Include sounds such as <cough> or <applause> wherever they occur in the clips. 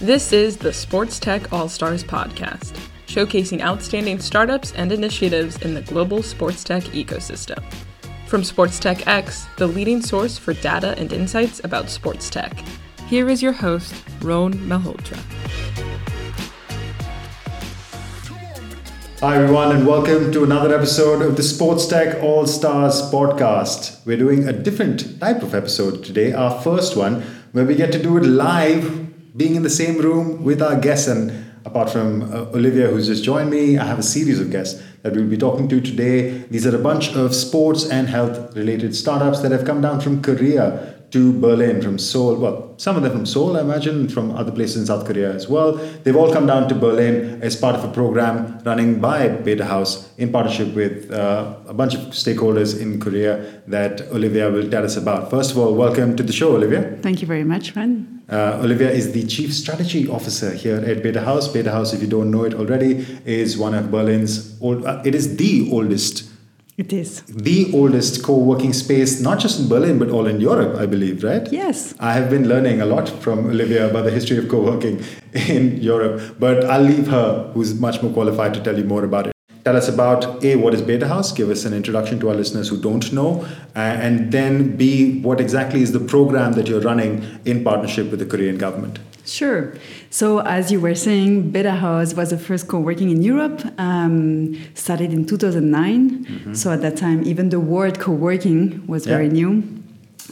This is the Sports Tech All Stars podcast, showcasing outstanding startups and initiatives in the global sports tech ecosystem. From SportsTechX, the leading source for data and insights about sports tech, here is your host, Rohn Malhotra. Hi, everyone, and welcome to another episode of the Sports Tech All Stars podcast. We're doing a different type of episode today, our first one, where we get to do it live being in the same room with our guests. And apart from uh, Olivia, who's just joined me, I have a series of guests that we'll be talking to today. These are a bunch of sports and health related startups that have come down from Korea to Berlin from Seoul. Well, some of them from Seoul, I imagine, from other places in South Korea as well. They've all come down to Berlin as part of a program running by Betahaus in partnership with uh, a bunch of stakeholders in Korea that Olivia will tell us about. First of all, welcome to the show, Olivia. Thank you very much, Ran. Uh, Olivia is the Chief Strategy Officer here at Betahaus. Beta House, if you don't know it already, is one of Berlin's old, uh, it is the oldest it is. The oldest co working space, not just in Berlin, but all in Europe, I believe, right? Yes. I have been learning a lot from Olivia about the history of co working <laughs> in Europe, but I'll leave her, who's much more qualified to tell you more about it. Tell us about A, what is Betahaus? Give us an introduction to our listeners who don't know. Uh, and then B, what exactly is the program that you're running in partnership with the Korean government? Sure. So, as you were saying, Betahaus was the first co working in Europe, um, started in 2009. Mm-hmm. So, at that time, even the word co working was yeah. very new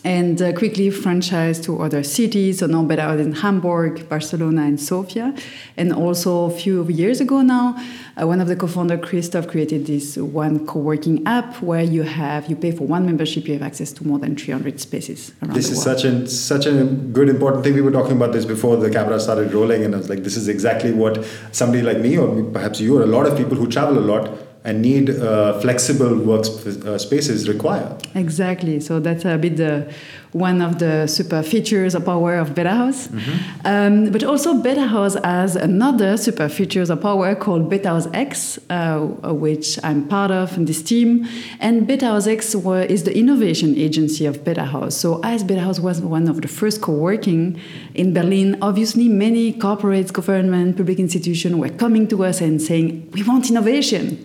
and uh, quickly franchised to other cities. So now Betahaus in Hamburg, Barcelona, and Sofia. And also a few years ago now, uh, one of the co-founder, Christoph, created this one co-working app where you have you pay for one membership, you have access to more than 300 spaces around This is such a such a good important thing. We were talking about this before the camera started rolling, and I was like, this is exactly what somebody like me, or perhaps you, or a lot of people who travel a lot and need uh, flexible work sp- uh, spaces require. Exactly. So that's a bit the one of the super features or power of Betahaus. Mm-hmm. Um, but also Betahaus has another super features or power called BetahausX, uh, which I'm part of in this team. And BetahausX is the innovation agency of Betahaus. So as Betahaus was one of the first co-working in Berlin, obviously many corporates, government, public institutions were coming to us and saying, we want innovation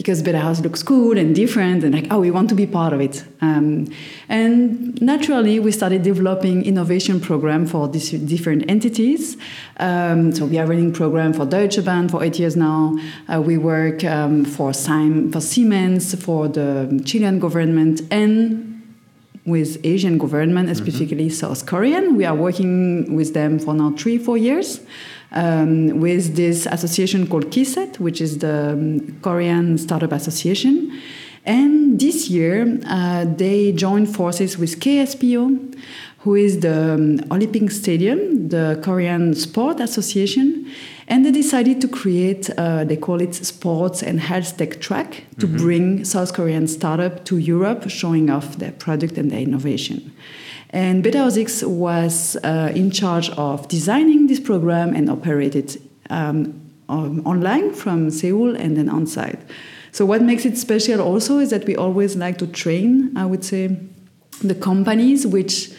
because Betahaus looks cool and different and like, oh, we want to be part of it. Um, and naturally, we started developing innovation program for these different entities. Um, so we are running program for Deutsche Bahn for eight years now. Uh, we work um, for, Sim- for Siemens, for the Chilean government, and with Asian government, specifically mm-hmm. South Korean. We are working with them for now three, four years um, with this association called KISED, which is the um, Korean Startup Association. And this year, uh, they joined forces with KSPO, who is the um, Olympic Stadium, the Korean Sport Association, and they decided to create, uh, they call it Sports and Health Tech Track, to mm-hmm. bring South Korean startup to Europe, showing off their product and their innovation. And Betahaus was uh, in charge of designing this program and operated um, um, online from Seoul and then on site. So, what makes it special also is that we always like to train, I would say, the companies which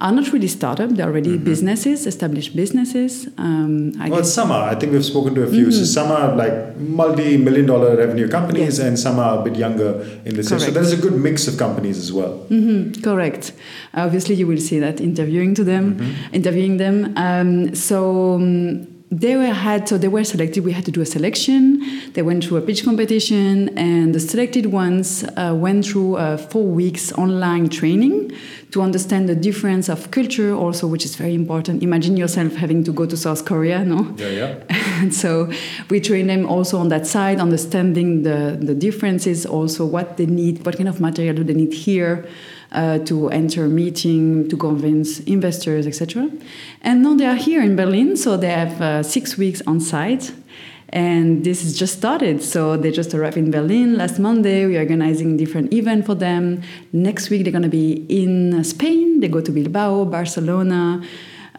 are not really startups; they're already mm-hmm. businesses, established businesses. Um, I well, some are. I think we've spoken to a few. Mm-hmm. So some are like multi-million dollar revenue companies, yes. and some are a bit younger in the sense. So there's a good mix of companies as well. Mm-hmm. Correct. Obviously, you will see that interviewing to them, mm-hmm. interviewing them. Um, so. Um, they were had so they were selected. We had to do a selection. They went through a pitch competition and the selected ones uh, went through a four weeks online training to understand the difference of culture also which is very important. Imagine yourself having to go to south korea no? Yeah yeah. <laughs> And so we train them also on that side understanding the the differences also what they need what kind of material do they need here uh, to enter meeting, to convince investors, etc. And now they are here in Berlin, so they have uh, six weeks on site. And this is just started. So they just arrived in Berlin last Monday. We're organizing different event for them. Next week they're going to be in Spain. They go to Bilbao, Barcelona,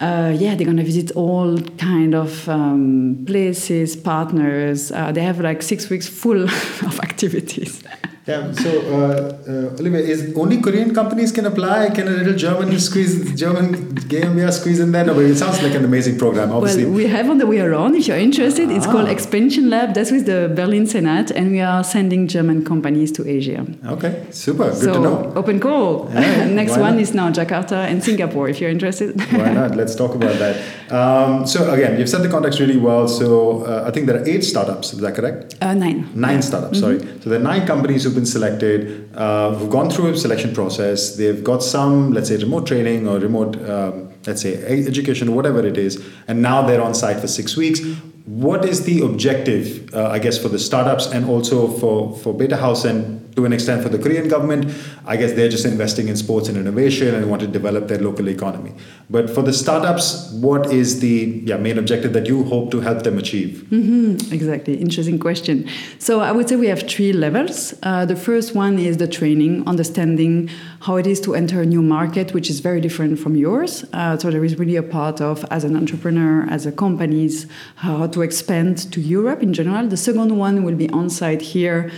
uh, yeah, they're gonna visit all kind of um, places, partners. Uh, they have like six weeks full <laughs> of activities. Yeah. So, uh, uh, Olivia, is only Korean companies can apply? Can a little German squeeze, German GmbH squeeze in there? No, but it sounds like an amazing program. Obviously, Well, we have on the way around. If you're interested, it's called Ah. Expansion Lab. That's with the Berlin Senate, and we are sending German companies to Asia. okay, super, good so to know. open call. Yeah, <laughs> Next one not? is now Jakarta and Singapore. If you're interested. Why not? <laughs> Let's talk about that. Um, so again, you've set the context really well. So uh, I think there are eight startups. Is that correct? Uh, nine. 9 startups. Sorry. So there are nine companies who've been selected, uh, who've gone through a selection process. They've got some, let's say, remote training or remote, um, let's say, education, whatever it is, and now they're on site for six weeks. What is the objective, uh, I guess, for the startups and also for for Betahaus and to an extent for the Korean government? I guess they're just investing in sports and innovation and want to develop their local economy. But for the startups, what is the yeah, main objective that you hope to help them achieve? Exactly. Interesting question. So I would say we have three levels. Uh, the first one is the training, understanding how it is to enter a new market, which is very different from yours. Uh, so there is really a part of, as an entrepreneur, as a companies, how to expand to Europe in general. The second one will be on site here.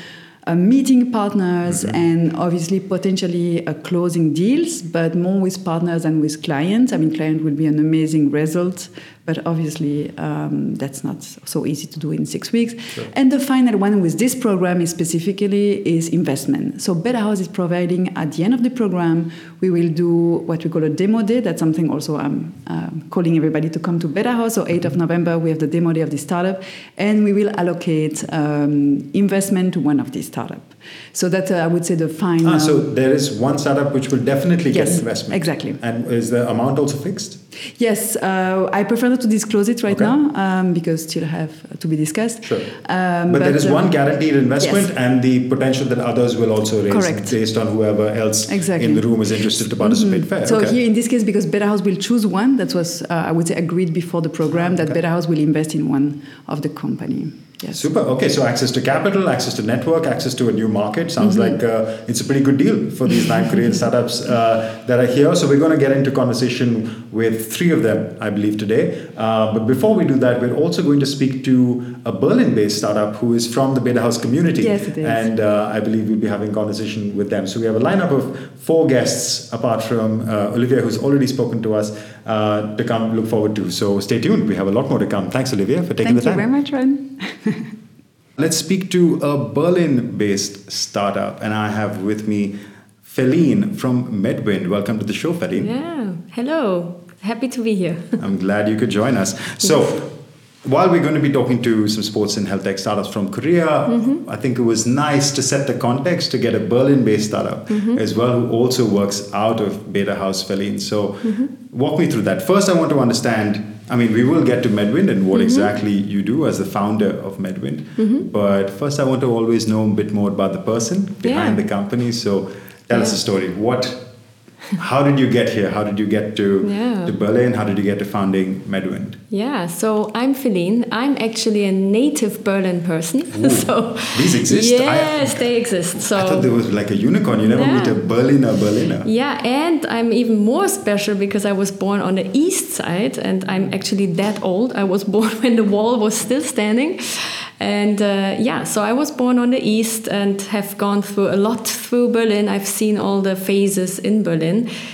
Uh, meeting partners and obviously potentially uh, closing deals, but more with partners than with clients. I mean, client will be an amazing result, but obviously um, that's not so easy to do in six weeks. And the final one with this program is specifically is investment. So Betahaus is providing at the end of the program, we will do what we call a demo day. That's something also I'm um, calling everybody to come to Betahaus. So 8th of November, we have the demo day of the startup, and we will allocate um, investment to one of these startup. So that uh, I would say the final. Ah, so there is one startup which will definitely Yes, get investment. exactly. And is the amount also fixed? Yes, uh, I prefer not to disclose it right Okay. now um, because still have to be discussed. Sure. Um, but, there is um, one guaranteed investment yes. and the potential that others will also raise Correct. based on whoever else Exactly. in the room is interested to participate. Fair. So okay. here in this case, because Betahaus will choose one, that was uh, I would say agreed before the program that Okay. Betahaus will invest in one of the company. Yes. Super. Okay, so access to capital, access to network, access to a new market sounds Mm-hmm. like uh, it's a pretty good deal for these nine Korean <laughs> startups uh, that are here. So we're going to get into conversation with three of them, I believe, today. Uh, but before we do that, we're also going to speak to a Berlin-based startup who is from the Betahaus community, Yes, it is. and uh, I believe we'll be having a conversation with them. So we have a lineup of four guests, apart from uh, Olivia, who's already spoken to us, uh, to come look forward to. So stay tuned. We have a lot more to come. Thanks, Olivia, for taking Thank the you time. very much, Ren. <laughs> Let's speak to a Berlin based startup, and I have with me Philine from Medvind. Welcome to the show, Philine. Yeah, hello. Happy to be here. I'm glad you could join us. So, <laughs> while we're going to be talking to some sports and health tech startups from Korea, mm-hmm. I think it was nice to set the context to get a Berlin based startup mm-hmm. as well, who also works out of Beta House Philine. So, mm-hmm. walk me through that. First, I want to understand. I mean, we will get to Medvind and what exactly you do as the founder of Medvind. But first, I want to always know a bit more about the person behind Yeah. the company. So, tell us a story. What, <laughs> how did you get here? How did you get to, Yeah. to Berlin? How did you get to founding Medvind? Yeah, so I'm Philine. I'm actually a native Berlin person. <laughs> Ooh, so these exist? I- Yes, they exist. So I thought there was like a unicorn. You never Yeah. meet a Berliner Berliner. Yeah, and I'm even more special because I was born on the east side and I'm actually that old. I was <laughs> born when the wall was still standing. And uh, yeah, so I was born on the east and have gone through a lot through Berlin. I've seen all the phases in Berlin.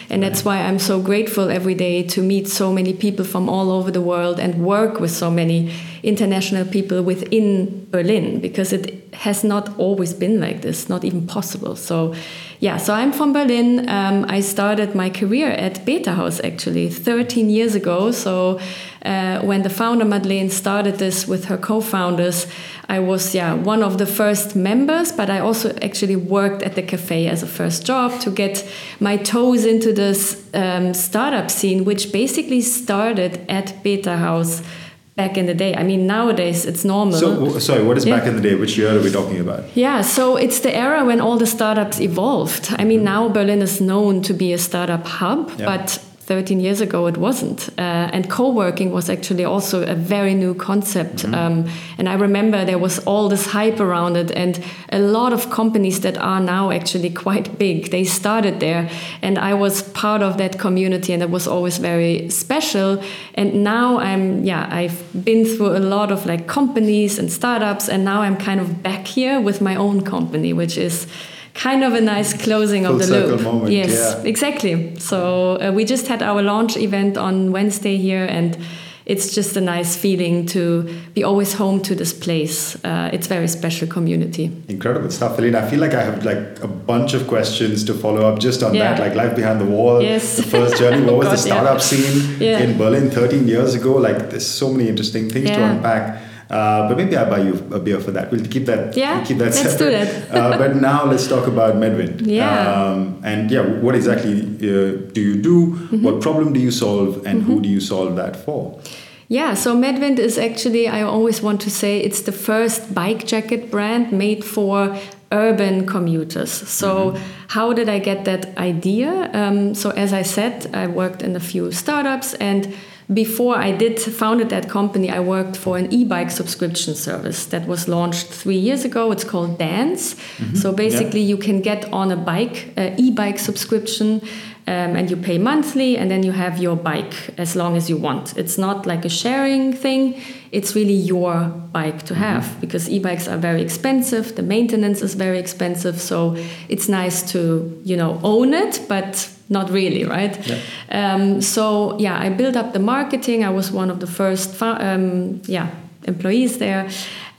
And that's why I'm so grateful every day to meet so many people from all over the world and work with so many international people within Berlin because it has not always been like this, not even possible. So, yeah, so I'm from Berlin. Um, I started my career at Betahaus actually 13 years ago. So, uh, when the founder Madeleine started this with her co-founders, I was yeah one of the first members, but I also actually worked at the cafe as a first job to get my toes into this um, startup scene, which basically started at Betahaus back in the day. I mean, nowadays it's normal. So, w- sorry, what is Yeah. back in the day? Which year are we talking about? Yeah, so it's the era when all the startups evolved. I mean, mm-hmm. now Berlin is known to be a startup hub, Yeah. but 13 years ago it wasn't. Uh, and co working was actually also a very new concept. Mm-hmm. Um, and I remember there was all this hype around it, and a lot of companies that are now actually quite big, they started there. And I was part of that community, and it was always very special. And now I'm, yeah, I've been through a lot of like companies and startups, and now I'm kind of back here with my own company, which is kind of a nice closing Full of the loop. moment, yes, yeah. exactly. So uh, we just had our launch event on Wednesday here, and it's just a nice feeling to be always home to this place. Uh, it's very special community. Incredible stuff, Philine. I feel like I have like a bunch of questions to follow up just on Yeah. that, like life behind the wall, Yes. the first journey. What <laughs> was God, the yeah. startup scene Yeah. in Berlin 13 years ago? Like, there's so many interesting things to unpack. Uh, but maybe I'll buy you a beer for that. We'll keep that. Yeah, we'll keep that let's do that. uh, but now let's talk about Medvind. Yeah. Um, and yeah, what exactly uh, do you do? Mm-hmm. What problem do you solve? And who do you solve that for? Yeah, so Medvind is actually, I always want to say, it's the first bike jacket brand made for urban commuters. So, how did I get that idea? Um, so, as I said, I worked in a few startups, and before I did founded that company, I worked for an e-bike subscription service that was launched three years ago. It's called Dance. So basically, you can get on a bike, uh, e-bike subscription, um, and you pay monthly, and then you have your bike as long as you want. It's not like a sharing thing; it's really your bike to have because e-bikes are very expensive. The maintenance is very expensive, so it's nice to you know own it, but not really, right? Um, so yeah, I built up the marketing. I was one of the first, um, yeah, employees there.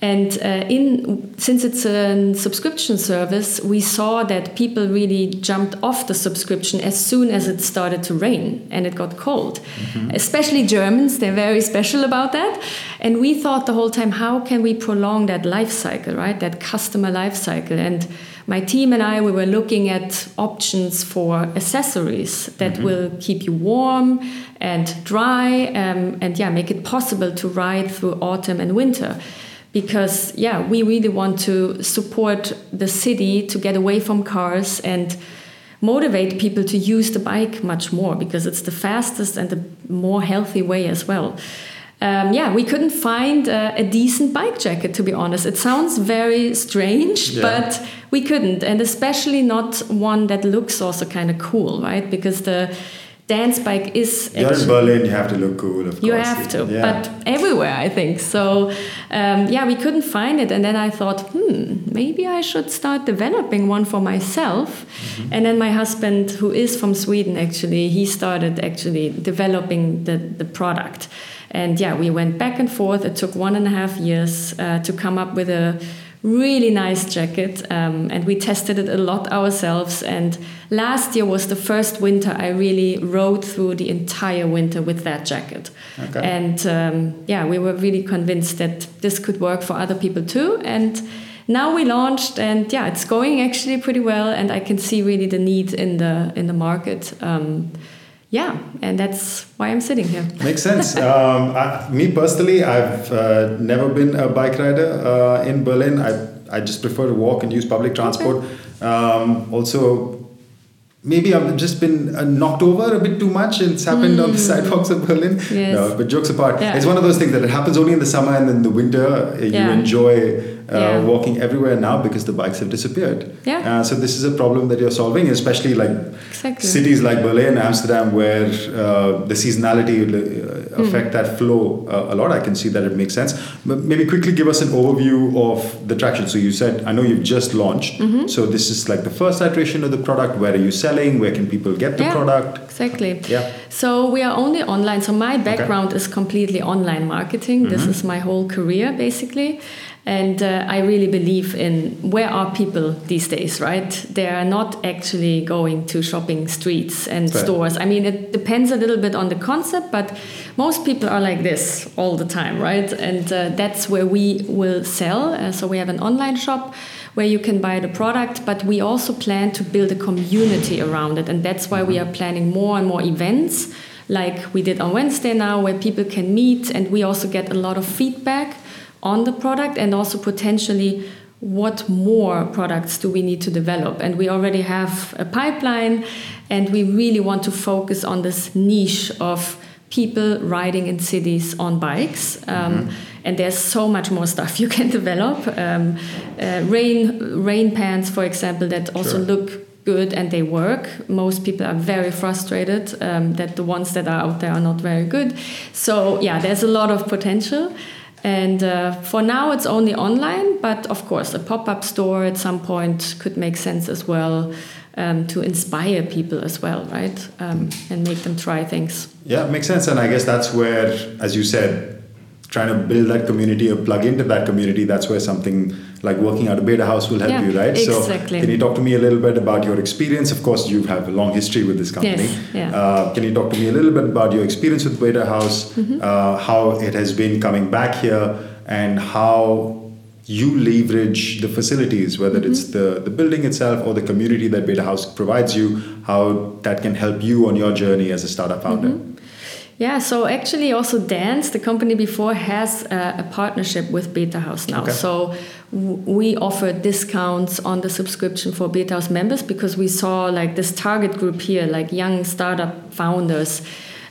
And uh, in since it's a subscription service, we saw that people really jumped off the subscription as soon as it started to rain and it got cold. Especially Germans, they're very special about that. And we thought the whole time, how can we prolong that life cycle, right? That customer life cycle. And my team and I, we were looking at options for accessories that will keep you warm and dry, um, and yeah, make it possible to ride through autumn and winter. Because yeah, we really want to support the city to get away from cars and motivate people to use the bike much more because it's the fastest and the more healthy way as well. Um, yeah, we couldn't find uh, a decent bike jacket, to be honest. It sounds very strange, Yeah. but we couldn't, and especially not one that looks also kind of cool, right? Because the dance bike is You're in Berlin, you have to look cool, of you course. have to, Yeah. but everywhere, I think. So, um, yeah, we couldn't find it. And then I thought, hmm, maybe I should start developing one for myself. Mm-hmm. And then my husband, who is from Sweden, actually, he started actually developing the, the product. And yeah, we went back and forth. It took one and a half years uh, to come up with a really nice jacket um, and we tested it a lot ourselves and last year was the first winter i really rode through the entire winter with that jacket Okay. and um, yeah we were really convinced that this could work for other people too and now we launched and yeah it's going actually pretty well and i can see really the need in the in the market um, yeah and that's why i'm sitting here Makes sense. <laughs> um, I, me personally, I've uh, never been a bike rider uh, in Berlin. I, I just prefer to walk and use public transport. Um, also, maybe I've just been uh, knocked over a bit too much and it's happened on the sidewalks of Berlin. Yes. No, but jokes apart, Yeah. it's one of those things that it happens only in the summer and in the winter uh, you Yeah. enjoy Yeah. walking everywhere now because the bikes have disappeared. Yeah. Uh, so this is a problem that you're solving, especially like Exactly. cities like Berlin, Amsterdam, where uh, the seasonality will uh, Hmm. affect that flow uh, a lot. I can see that it makes sense. But maybe quickly give us an overview of the traction. So you said, I know you've just launched. Mm-hmm. So this is like the first iteration of the product. Where are you selling? Where can people get the Yeah. product? Exactly. Yeah. So we are only online. So my background is completely online marketing. This Mm-hmm. is my whole career basically. And uh, I really believe in where are people these days, right? They are not actually going to shopping streets and Fair. stores. I mean, it depends a little bit on the concept, but most people are like this all the time, right? And uh, that's where we will sell. Uh, so we have an online shop where you can buy the product, but we also plan to build a community around it. And that's why we are planning more and more events like we did on Wednesday now, where people can meet and we also get a lot of feedback on the product and also potentially what more products do we need to develop? And we already have a pipeline, and we really want to focus on this niche of people riding in cities on bikes. Um, mm-hmm. And there's so much more stuff you can <laughs> develop. Um, uh, rain rain pants, for example, that also sure. look good and they work. Most people are very frustrated um, that the ones that are out there are not very good. So yeah, there's a lot of potential. And uh, for now, it's only online, but of course, a pop up store at some point could make sense as well um, to inspire people as well, right? Um, and make them try things. Yeah, makes sense. And I guess that's where, as you said, trying to build that community or plug into that community, that's where something like working at a Betahaus will help yeah, you, right? Exactly. So, can you talk to me a little bit about your experience? Of course, you have a long history with this company. Yes, yeah. Uh, can you talk to me a little bit about your experience with Betahaus, mm-hmm. uh, how it has been coming back here, and how you leverage the facilities, whether mm-hmm. it's the, the building itself or the community that Betahaus provides you, how that can help you on your journey as a startup founder? Mm-hmm. Yeah, so actually, also Dance, the company before, has a, a partnership with Betahaus now. Okay. So we offer discounts on the subscription for Betahaus members because we saw like this target group here, like young startup founders.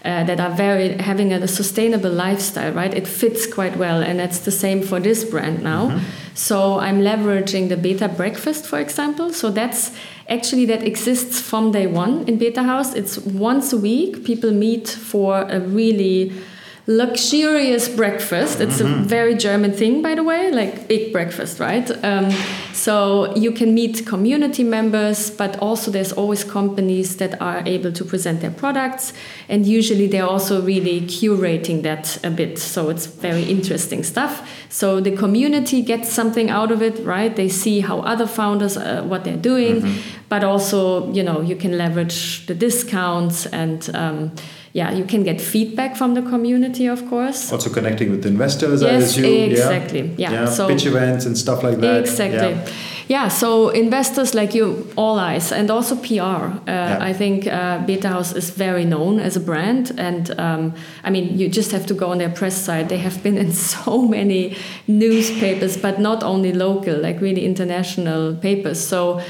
Uh, that are very having a, a, sustainable lifestyle, right? It fits quite well, and that's the same for this brand now. Mm-hmm. So I'm leveraging the beta breakfast, for example. So that's actually that exists from day one in Betahaus. It's once a week. People meet for a really luxurious breakfast. It's mm-hmm. a very German thing, by the way, like big breakfast, right? Um, so you can meet community members, but also there's always companies that are able to present their products, and usually they're also really curating that a bit. So it's very interesting stuff. So the community gets something out of it, right? They see how other founders uh, what they're doing, mm-hmm. but also you know you can leverage the discounts and. Um, yeah, you can get feedback from the community, of course. Also connecting with investors, yes, I assume. Exactly. Yeah. yeah. So pitch events and stuff like that. Exactly. Yeah. yeah so investors like you, all eyes, and also PR. Uh, yeah. I think uh, Betahaus is very known as a brand, and um, I mean, you just have to go on their press site. They have been in <laughs> so many newspapers, but not only local, like really international papers. So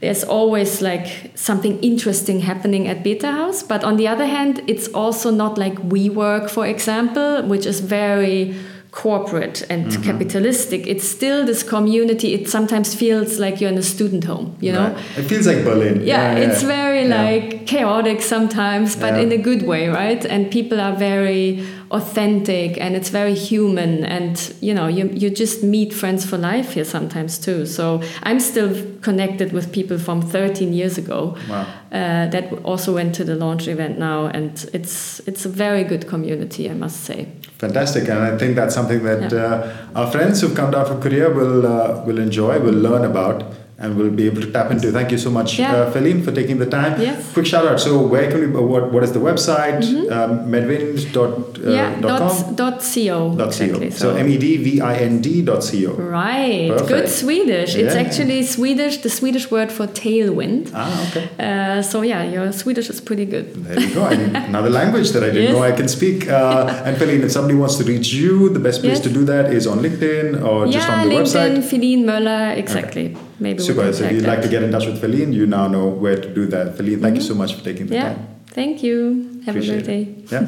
there's always like something interesting happening at Betahaus. But on the other hand, it's also not like WeWork, for example, which is very corporate and mm-hmm. capitalistic. It's still this community. It sometimes feels like you're in a student home, you know? Right. It feels like Berlin. Yeah, yeah it's yeah. very yeah. like chaotic sometimes, but in a good way, right? And people are very authentic and it's very human and you know you, you just meet friends for life here sometimes too so i'm still connected with people from 13 years ago wow. uh, that also went to the launch event now and it's it's a very good community i must say fantastic and i think that's something that yeah. uh, our friends who've come down from korea will uh, will enjoy will learn about and we'll be able to tap into. Thank you so much, yeah. uh, Philine, for taking the time. Yes. Quick shout out. So, where can we? Uh, what What is the website? Mm-hmm. Um, medvind dot uh, yeah, dot, com? dot co. Dot exactly, co. So, M E D V I N D dot co. Right. Perfect. Good Swedish. Yeah. It's actually Swedish. The Swedish word for tailwind. Ah, okay. Uh, so yeah, your Swedish is pretty good. There you go. <laughs> another language that I didn't yes. know I can speak. Uh, <laughs> and Philine, if somebody wants to reach you, the best place yes. to do that is on LinkedIn or just on the LinkedIn, website. LinkedIn, Philine Möller. Exactly. Okay. Maybe. Super. So if you'd like to get in touch with Philine, you now know where to do that. Philine, thank mm-hmm. you so much for taking the yeah. time. Thank you. Have Appreciate a good day. It. Yeah.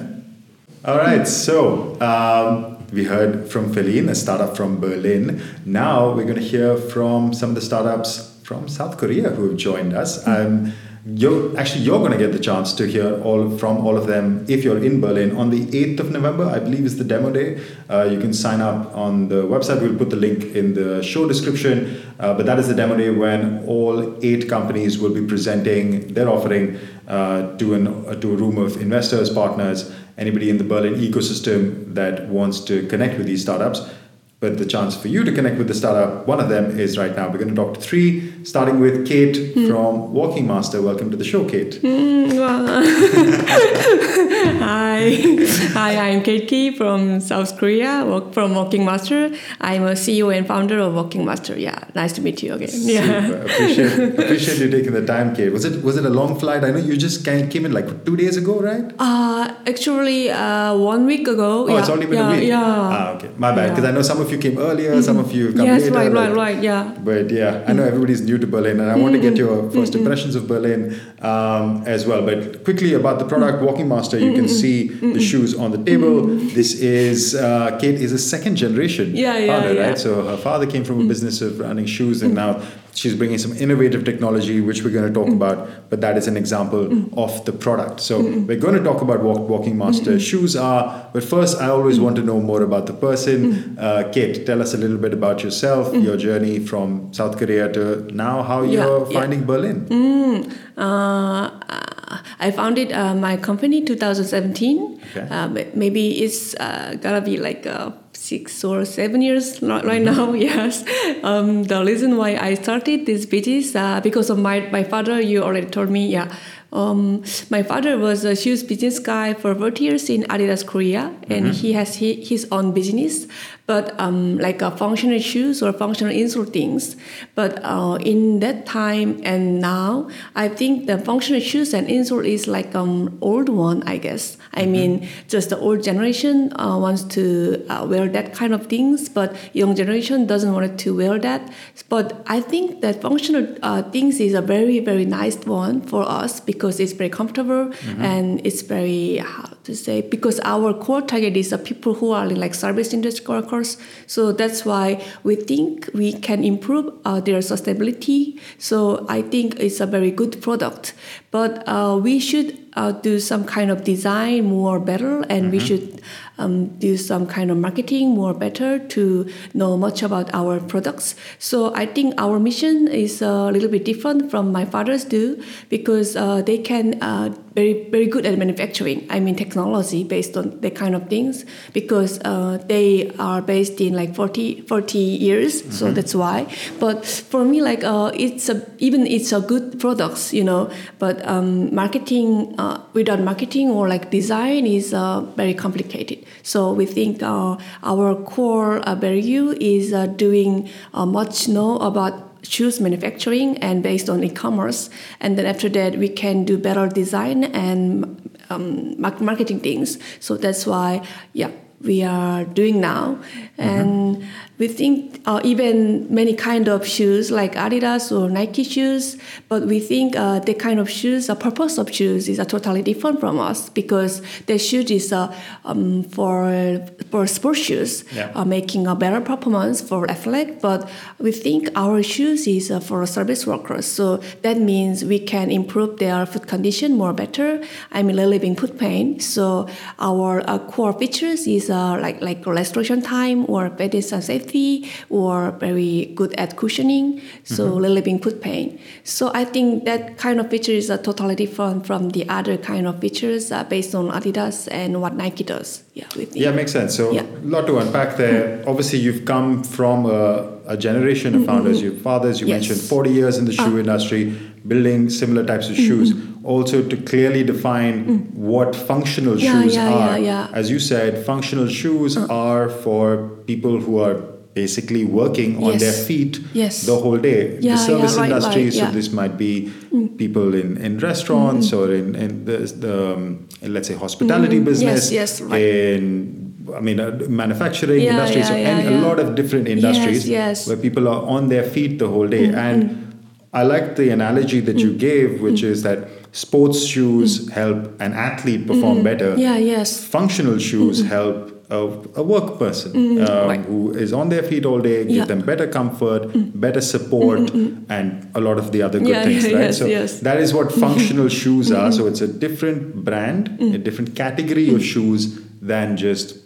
All right. So um, we heard from Philine, a startup from Berlin. Now we're going to hear from some of the startups from South Korea who have joined us. Mm-hmm. Um, you're actually you're going to get the chance to hear all from all of them if you're in Berlin on the 8th of November I believe is the demo day. Uh, you can sign up on the website. We'll put the link in the show description. Uh, but that is the demo day when all eight companies will be presenting their offering uh, to an uh, to a room of investors partners anybody in the Berlin ecosystem that wants to connect with these startups but the chance for you to connect with the startup, one of them is right now. We're going to talk to three, starting with Kate mm. from Walking Master. Welcome to the show, Kate. Mm, Hi. <laughs> <laughs> Ki from South Korea, work from Walking Master. I'm a CEO and founder of Walking Master. Yeah, nice to meet you again. Super. Yeah. Appreciate, <laughs> appreciate you taking the time, Kate. Was it was it a long flight? I know you just came in like two days ago, right? Uh, actually, uh, one week ago. Oh, yeah, it's only been yeah, a week. Yeah. Ah, okay. My bad. Because I know some of you came earlier, some of you come yes, later. right, right, like- right. Yeah. But yeah, I know everybody's new to Berlin, and I want to get your first impressions of Berlin um, as well. But quickly about the product, Walking Master, you can see the shoes on the table. This is uh, Kate is a second generation Yeah, yeah, founder, yeah. right? So her father came from a business of running shoes, and now she's bringing some innovative technology, which we're going to talk about. But that is an example of the product. So we're going to talk about what Walking Master shoes are. But first, I always want to know more about the person. Uh, Kate, tell us a little bit about yourself, your journey from South Korea to now, how you're finding Berlin. Uh, I founded uh, my company 2017. Okay. Ma- maybe it's uh, gonna be like uh, six or seven years ri- right now. <laughs> Yes. Um, the reason why I started this business uh, because of my my father. You already told me. Yeah. Um, my father was a shoes business guy for 30 years in Adidas Korea, and he has hi- his own business, but um, like uh, functional shoes or functional insole things. But uh, in that time and now, I think the functional shoes and insole is like um old one, I guess. I mean, just the old generation uh, wants to uh, wear that kind of things, but young generation doesn't want to wear that. But I think that functional uh, things is a very very nice one for us because it's very comfortable and it's very how to say because our core target is the people who are in like service industry workers. So that's why we think we can improve uh, their sustainability. So I think it's a very good product, but uh, we should uh, do some kind of design more better, and we should um, do some kind of marketing more better to know much about our products. So I think our mission is a little bit different from my father's do because uh, they can uh, very very good at manufacturing. I mean technology based on that kind of things because uh, they are based in like 40, 40 years. So that's why. But for me, like uh, it's a even it's a good products, you know. But um, marketing uh, without marketing or like design is uh, very complicated. So we think uh, our core uh, value is uh, doing uh, much know about shoes manufacturing and based on e-commerce. And then after that we can do better design and um, marketing things. So that's why yeah we are doing now. And we think uh, even many kind of shoes like adidas or nike shoes but we think uh, the kind of shoes the purpose of shoes is uh, totally different from us because the shoes is uh, um, for for sports shoes Yeah. uh, making a better performance for athlete but we think our shoes is uh, for service workers. So that means we can improve their foot condition more better. I mean relieving foot pain. So our uh, core features is uh, like like restoration time or pedestrian safety or very good at cushioning so mm-hmm. relieving foot pain so i think that kind of feature is uh, totally different from the other kind of features uh, based on adidas and what nike does yeah Yeah, makes sense. So Yeah. a lot to unpack there. Mm-hmm. Obviously, you've come from a, a generation of mm-hmm. founders. Your fathers, you Yes. mentioned 40 years in the shoe ah. industry, building similar types of shoes. Also, to clearly define mm. what functional Yeah, shoes yeah, are. yeah, yeah. As you said, functional shoes ah. are for people who are basically working on Yes. their feet Yes. the whole day. Yeah, the service yeah, right, industry, right, so yeah. Mm. this might be people in, in restaurants or in, in the, the um, let's say hospitality business Mm-hmm. yes, right. in I mean, uh, manufacturing industry, so any, a lot of different industries yes. Mm-hmm. where people are on their feet the whole day. And I like the analogy that Mm. you gave, which is that sports shoes help an athlete perform better. Mm-hmm. yeah yes Functional shoes help a, a work person um, Mm-hmm. right. who is on their feet all day, give Yeah. Mm-hmm. them better comfort, better support, and a lot of the other good Yeah, things, yeah, right? yes, so yes. Mm-hmm. that is what functional shoes are. So it's a different brand, a different category of shoes than just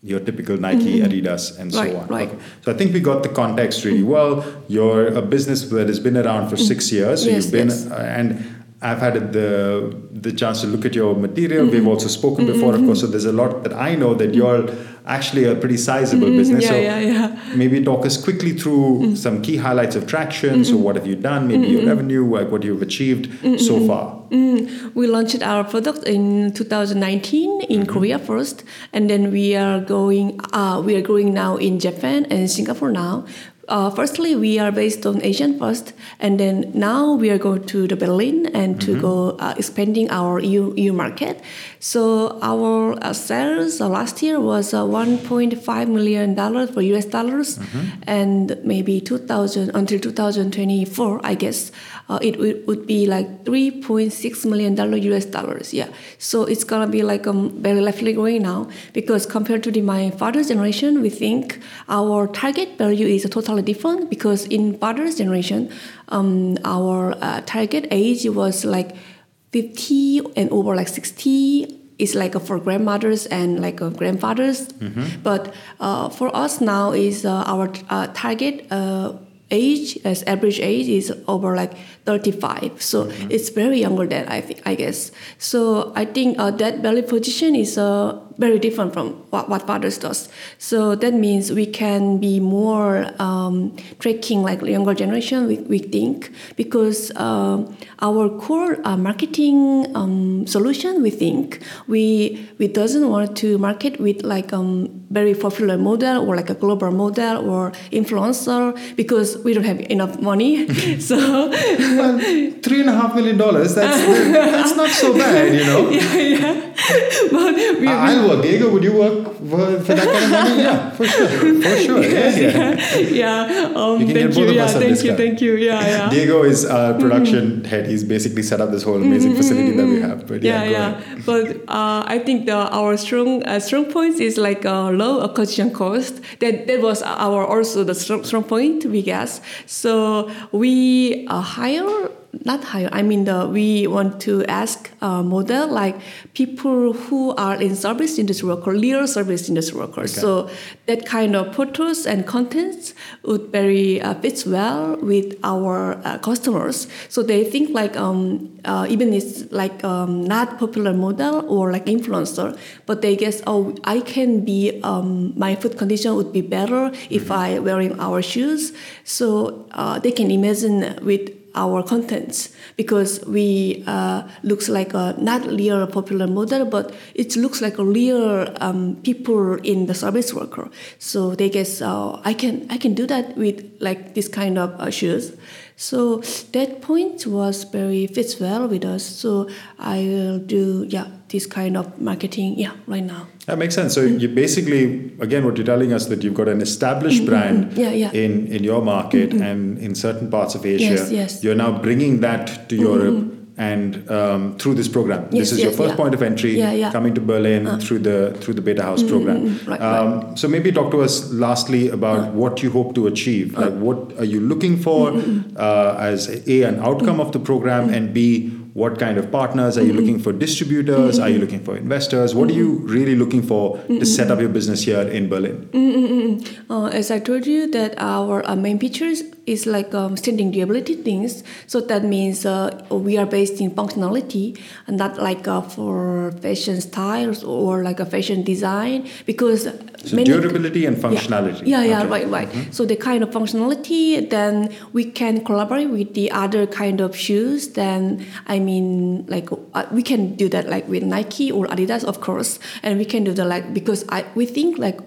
your typical Nike, Adidas, and so Right, on. right. Okay. So I think we got the context really well. You're a business that has been around for six years. So Yes, you've been, yes. uh, and I've had the the chance to look at your material. Mm-hmm. We've also spoken mm-hmm. before, of course. So mm-hmm. there's a lot that I know that you're actually a pretty sizable mm-hmm. business. Mm-hmm. so Yeah, yeah, yeah. maybe talk us quickly through some key highlights of traction. So what have you done? Maybe your revenue, like what you've achieved so far. We launched our product in 2019 in Korea first, and then we are going. Uh, we are growing now in Japan and Singapore now. Uh, firstly, we are based on Asian first, and then now we are going to the Berlin and to go uh, expanding our EU, EU market. So our uh, sales uh, last year was uh, 1.5 million dollars for US dollars, and maybe 2000 until 2024, I guess uh, it would, would be like 3.6 million dollar US dollars. Yeah, so it's gonna be like um, very rapidly growing now because compared to the, my father's generation, we think our target value is totally different because in father's generation, um, our uh, target age was like 50 and over like 60 is like for grandmothers and like uh, grandfathers but uh, for us now is uh, our uh, target uh, age as average age is over like 35 so it's very younger than i think i guess. So i think uh, that value position is uh, very different from what, what fathers does so that means we can be more um, tracking like younger generation we, we think because um, our core uh, marketing um, solution we think we we doesn't want to market with like um, very popular model or like a global model or influencer because we don't have enough money <laughs> so well, three and a half million dollars. That's that's not so bad, you know. <laughs> yeah, yeah. <laughs> but we, I- I'll work. Diego, would you work for, for that kind of money? <laughs> Yeah, for sure, for sure. Yeah, yeah. yeah um, You thank you yeah thank you guy. thank you yeah yeah <laughs> Diego is our production head. He's basically set up this whole amazing facility that we have. But yeah, yeah, yeah. But uh, I think the, our strong uh, strong points is like uh, low acquisition cost. That that was our also the strong, strong point we guess. So we uh, hire not hire. I mean the we want to ask uh, model like people who are in service industry worker, real service industry workers. So that kind of photos and contents would very uh, fits well with our uh, customers. So they think like um, uh, even it's like um, not popular model or like influencer, but they guess oh I can be um, my foot condition would be better if I wearing our shoes. So uh, they can imagine with our contents because we uh, looks like a not real popular model but it looks like a real um, people in the service worker. So they guess uh, i can i can do that with like this kind of uh, shoes. So that point was very fits well with us. So i will do yeah this kind of marketing yeah right now That makes sense. So you basically, again, what you're telling us that you've got an established brand Mm-hmm. Yeah, yeah. in in your market and in certain parts of Asia. Yes, yes. Mm-hmm. You're now bringing that to Europe. And um, through this program, Yes, this is your first yeah. point of entry. Yeah, yeah. Uh. Coming to Berlin through the through the Betahaus program. right, um, So maybe talk to us lastly about what you hope to achieve. Like, what are you looking for uh, as a an outcome of the program, and b what kind of partners are you mm-hmm. looking for? Distributors? Are you mm-hmm. looking for investors? What are you mm-hmm. really looking for to set up your business here in Berlin? Uh, as I told you, that our uh, main features is like um, standing durability things. So that means uh, we are based in functionality and not like uh, for fashion styles or like a fashion design because So durability and functionality. Yeah, yeah, Okay. right, right. So the kind of functionality, then we can collaborate with the other kind of shoes. Then I mean, like uh, we can do that like with Nike or Adidas, of course, and we can do that like because I we think like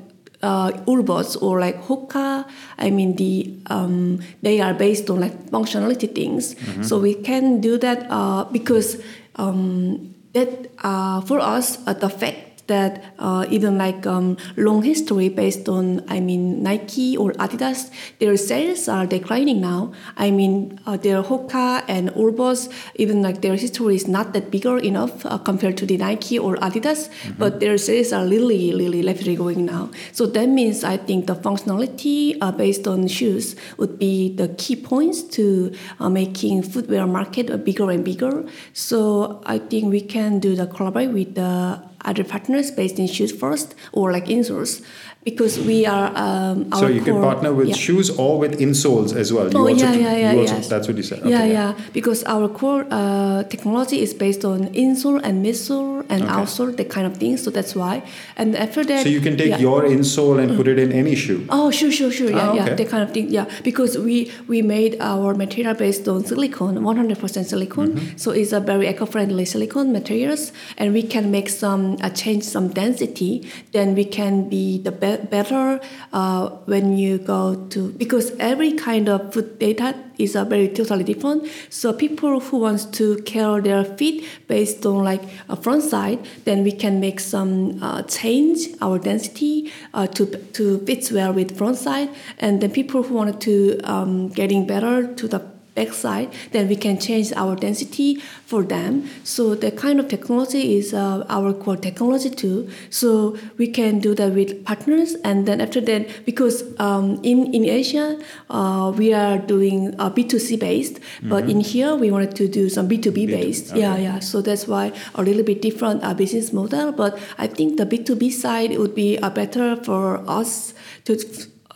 uh, Urbos or like Hoka, I mean the um, they are based on like functionality things. So we can do that uh, because um, that uh, for us uh, the fact that uh, even like um, long history based on I mean Nike or Adidas, their sales are declining now. I mean uh, their Hoka and Urbos, even like their history is not that bigger enough uh, compared to the Nike or Adidas, but their sales are really really rapidly going now. So that means I think the functionality uh, based on shoes would be the key points to uh, making footwear market bigger and bigger. So I think we can do the collaborate with the other partners based in shoes first or like insoles because we are um, our So you can partner with yeah. shoes or with insoles as well. You Oh also yeah, yeah, yeah, also- yes. That's what you said. Yeah, Okay, yeah, because our core uh, technology is based on insole and midsole and Okay. outsole, that kind of thing. So that's why. And after that, So you can take yeah. your insole and put it in any shoe. Oh, sure, sure, sure. Yeah, Ah, yeah, okay. that kind of thing. Yeah, because we we made our material based on silicone, 100% silicone. Mm-hmm. So it's a very eco-friendly silicone materials, and we can make some uh, change some density. Then we can be the be- better uh, when you go to because every kind of food data is uh, very totally different. So people who wants to care their feet based on like a front side, then we can make some uh, change our density uh, to to fit well with front side, and then people who wanted to um, getting better to the backside, then we can change our density for them. So the kind of technology is uh, our core technology too. So we can do that with partners, and then after that, because um, in in Asia uh, we are doing uh, B two C based, but in here we wanted to do some B two B based. Yeah, yeah. So that's why a little bit different uh, business model. But I think the B two B side would be uh, better for us to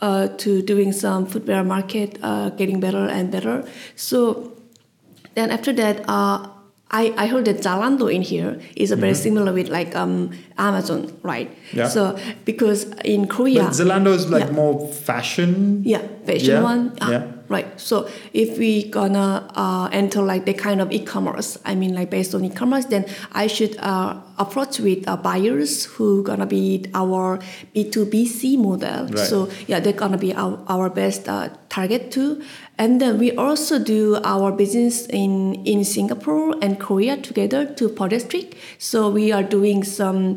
uh, to doing some footwear market, uh, getting better and better. So then after that, uh, I, I heard that Zalando in here is a very similar with like um, Amazon, right? Yeah. So because in Korea, But Zalando is like Yeah. more fashion. yeah, fashion Yeah, one. Ah, yeah. Right. So if we gonna uh, enter like the kind of e-commerce, I mean like based on e-commerce, then I should uh, approach with uh, buyers who gonna be our B2BC model. Right. So yeah, they're gonna be our, our best uh, target too. And then we also do our business in, in Singapore and Korea together to per district. So we are doing some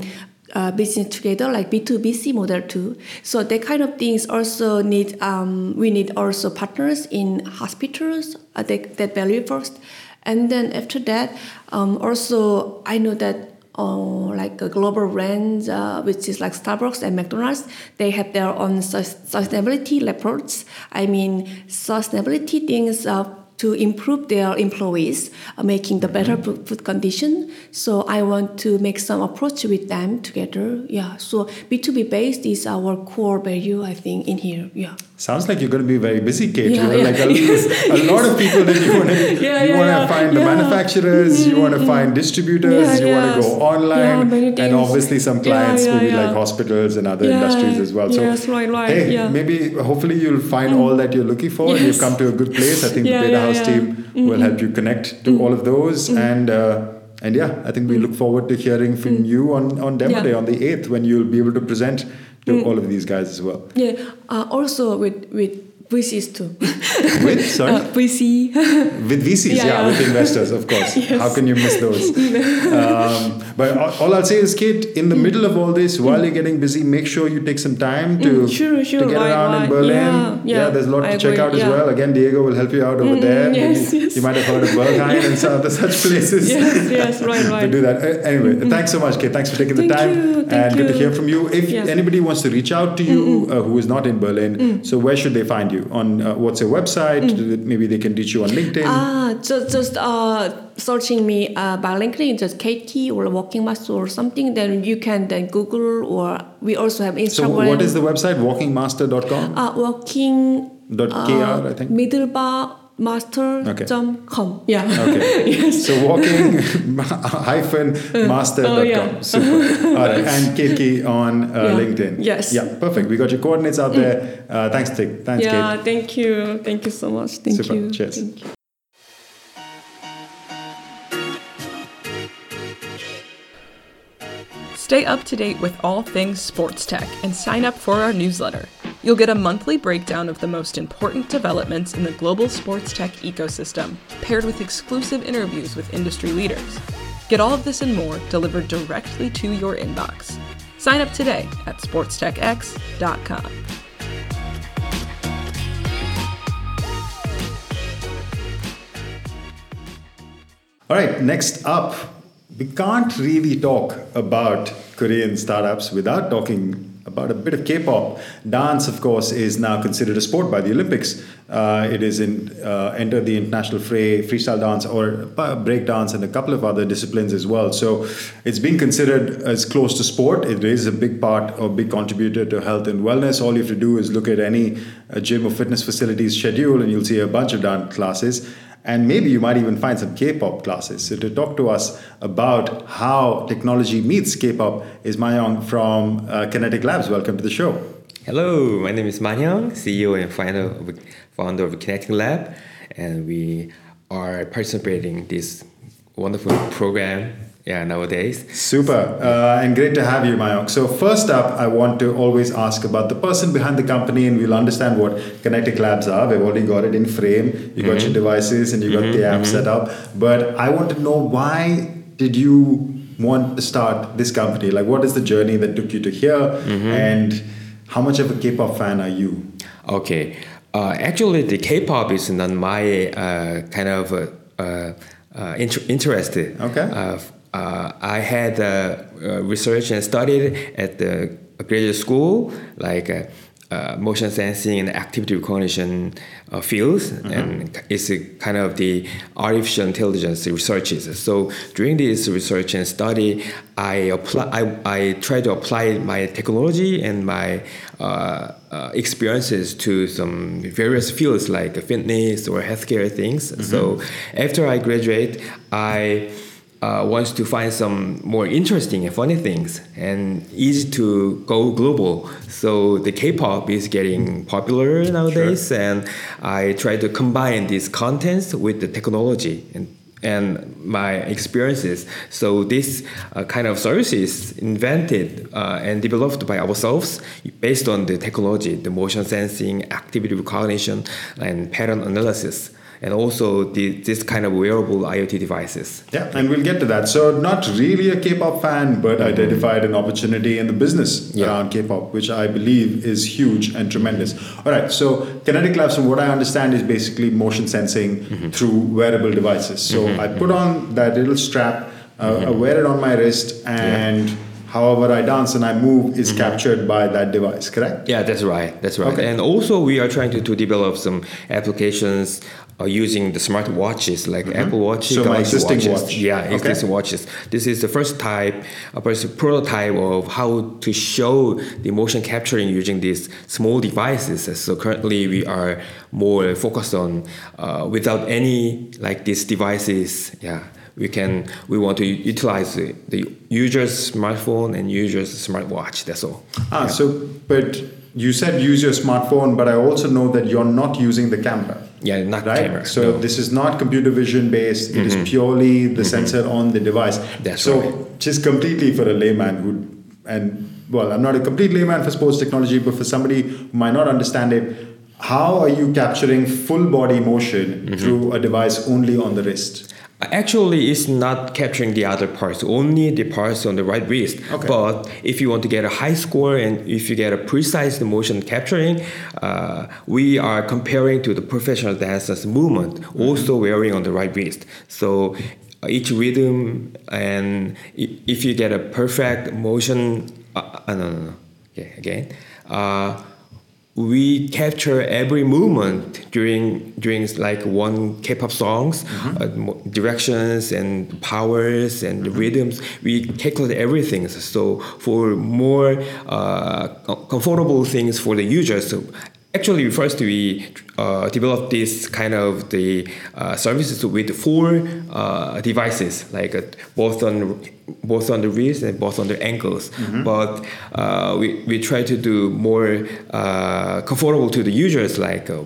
uh, business together like B2BC model too. So that kind of things also need, um, we need also partners in hospitals uh, that, that value first. And then after that, um, also I know that uh, like a global brands, uh, which is like Starbucks and McDonald's, they have their own sustainability reports. I mean, sustainability things uh, to improve their employees, uh, making the better food, food condition. So I want to make some approach with them together. Yeah. So B2B based is our core value, I think, in here. Yeah. Sounds like you're going to be very busy, Kate. Yeah, yeah. like a, a lot of <laughs> people that you want <laughs> to Yeah, you want to find the manufacturers, you want to find distributors, you want to go online, and obviously some clients maybe like hospitals and other industries as well. So yes, right, right, hey. Mm. maybe hopefully you'll find all that you're looking for, and you've come to a good place. I think the Beta yeah, House yeah. Mm-hmm. team will help you connect to all of those and. Uh, and yeah, I think we look forward to hearing from you on, on Demo Mm. Mm. Day on the 8th when you'll be able to present to all of these guys as well. Yeah. Uh, also with with VCs too. <laughs> With, sorry? Uh, VC. With VCs, yeah, Yeah, yeah. with investors, of course. <laughs> Yes. How can you miss those? <laughs> um, but all, I'll say is, Kate, in the middle of all this, while you're getting busy, make sure you take some time to, Mm, sure, sure, to get right, around in. Berlin. Yeah, yeah, there's a lot I to check agree, out as yeah. well. Again, Diego will help you out over Mm, there. yes, Maybe yes. You might have heard of Berghain and some other such places. yes, yes, right, right. to do that. Uh, anyway, thanks so much, Kate. Thanks for taking the time. you, thank and good to hear from you. If Yeah. anybody wants to reach out to you uh, who is not in Berlin, so where should they find you? On uh, what's your website? Maybe they can reach you on LinkedIn. Ah, just just uh, searching me uh, by LinkedIn, just Kate Ki or Walking Master or something. Then you can then Google or we also have Instagram. So what is the website? Walkingmaster.com? uh, walking Dot .kr, I think. middlebar master.com. Yeah. Okay. <laughs> yes. So walking <laughs> hyphen master.com. Oh, yeah. Super. All right. And Kate on uh, Yeah. LinkedIn. Yes. Yeah, perfect. We got your coordinates out there. Uh, thanks, Tick. Thanks, yeah. Kate. Thank you. Thank you so much. Thank Super. you. Cheers. Thank you. Stay up to date with all things sports tech and sign up for our newsletter. You'll get a monthly breakdown of the most important developments in the global sports tech ecosystem, paired with exclusive interviews with industry leaders. Get all of this and more delivered directly to your inbox. Sign up today at sportstechx.com. All right, next up, we can't really talk about Korean startups without talking about a bit of K-pop. Dance, of course, is now considered a sport by the Olympics. Uh, it is in uh, entered the international fray, freestyle dance or break dance, and a couple of other disciplines as well. So it's being considered as close to sport. It is a big part or big contributor to health and wellness. All you have to do is look at any uh, gym or fitness facilities schedule, and you'll see a bunch of dance classes and maybe you might even find some K-pop classes. So to talk to us about how technology meets K-pop is Mayong from uh, Kinetic Labs. Welcome to the show. Hello, my name is Manhyung, CEO and founder of, founder of Kinetic Lab, and we are participating this wonderful program yeah nowadays. Super, uh, and great to have you, mayok So first up, I want to always ask about the person behind the company, and we'll understand what Kinetic Labs are. We've already got it in frame. You got your devices, and you got the app set up. But I want to know why did you want to start this company? Like, what is the journey that took you to here, and how much of a K-pop fan are you? Okay. Uh, actually, the K-pop is not my uh, kind of uh, uh, uh, inter- interest. Okay. Uh, I had uh, uh, research and studied at the graduate school, like uh, uh, motion sensing and activity recognition uh, fields, and it's a kind of the artificial intelligence researches. So during this research and study, I apply, I, I try to apply my technology and my uh, uh, experiences to some various fields like fitness or healthcare things. So after I graduate, I uh, wants to find some more interesting and funny things and easy to go global. So the K-pop is getting popular nowadays, and I try to combine these contents with the technology and and my experiences. So this uh, kind of service is invented uh, and developed by ourselves based on the technology, the motion sensing, activity recognition, and pattern analysis, and also the, this kind of wearable IoT devices. Yeah, and we'll get to that. So, not really a K-pop fan, but mm-hmm. identified an opportunity in the business Yeah. around K-pop, which I believe is huge and tremendous. All right, so Kinetic Labs, from what I understand, is basically motion sensing mm-hmm. through wearable devices. So mm-hmm. I put on that little strap, uh, I wear it on my wrist, and however I dance and I move is captured by that device. Correct? Yeah, that's right. That's right. Okay. And also, we are trying to, to develop some applications uh, using the smart watches like Apple Watch, So my existing watches. watch. Yeah, Okay. existing watches. This is the first type, a first prototype of how to show the motion capturing using these small devices. So currently, we are more focused on uh, without any like these devices. Yeah. We can. We want to utilize the, the user's smartphone and user's smartwatch. That's all. Ah, so, but you said use your smartphone, but I also know that you're not using the camera. Yeah, not right? camera. So no. Mm-hmm. this is not computer vision based. It is purely the sensor on the device. That's so right. just completely for a layman who and well, I'm not a complete layman for sports technology, but for somebody who might not understand it, how are you capturing full body motion Mm-hmm. through a device only on the wrist? Actually, it's not capturing the other parts, only the parts on the right wrist. Okay. But if you want to get a high score and if you get a precise motion capturing, uh, we are comparing to the professional dancers' movement, also wearing on the right wrist. So uh, each rhythm and if you get a perfect motion, uh, uh, no, no, no, okay, again. Uh, we capture every movement during during like one K-pop songs, uh, directions and powers and rhythms. We calculate everything. So for more uh, comfortable things for the users. Actually, first we uh, developed this kind of the uh, services with four uh, devices, like uh, both on both on the wrist and both on the ankles. But uh, we, we try to do more uh, comfortable to the users, like uh,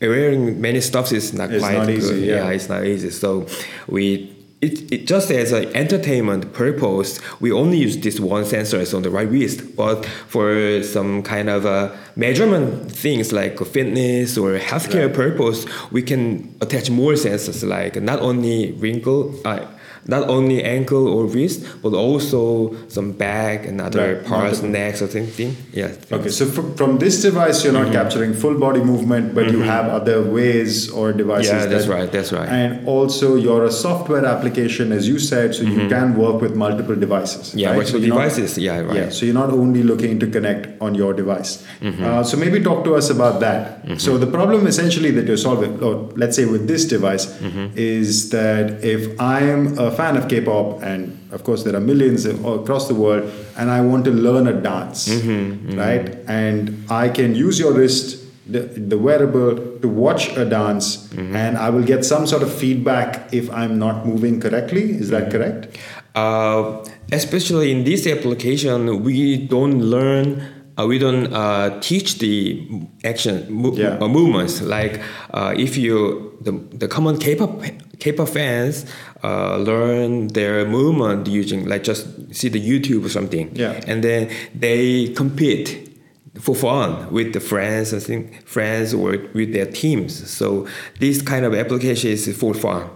wearing many stuffs is not It's quite not good. easy, yeah. it's not easy. So we. It, it just as an entertainment purpose, we only use this one sensors on the right wrist. But for some kind of uh, measurement things like fitness or healthcare purpose, we can attach more sensors like not only wrinkle, uh, not only ankle or wrist, but also some back and other Right, parts, multiple. neck, or something. Yeah. Okay, so fr- from this device, you're not mm-hmm. capturing full body movement, but you mm-hmm. have other ways or devices. Yeah, that's that- right, that's right. And also, you're a software application, as you said, so you mm-hmm. can work with multiple devices. Yeah, right? virtual So you're not- devices. yeah, right. Yeah, so you're not only looking to connect on your device. Uh, so maybe talk to us about that. So the problem essentially that you're solving, or let's say with this device, is that if I am a fan of K-pop, and of course there are millions across the world, and I want to learn a dance, right? And I can use your wrist. The, the wearable to watch a dance and I will get some sort of feedback if I'm not moving correctly. Is that correct? Uh, especially in this application, we don't learn. Uh, we don't uh, teach the action mo- Yeah. uh, movements like uh, if you the, the common K-pop K-pop fans uh, learn their movement using like just see the YouTube or something. Yeah. And then they compete for fun with the friends, I think friends or with their teams. So this kind of application is for fun.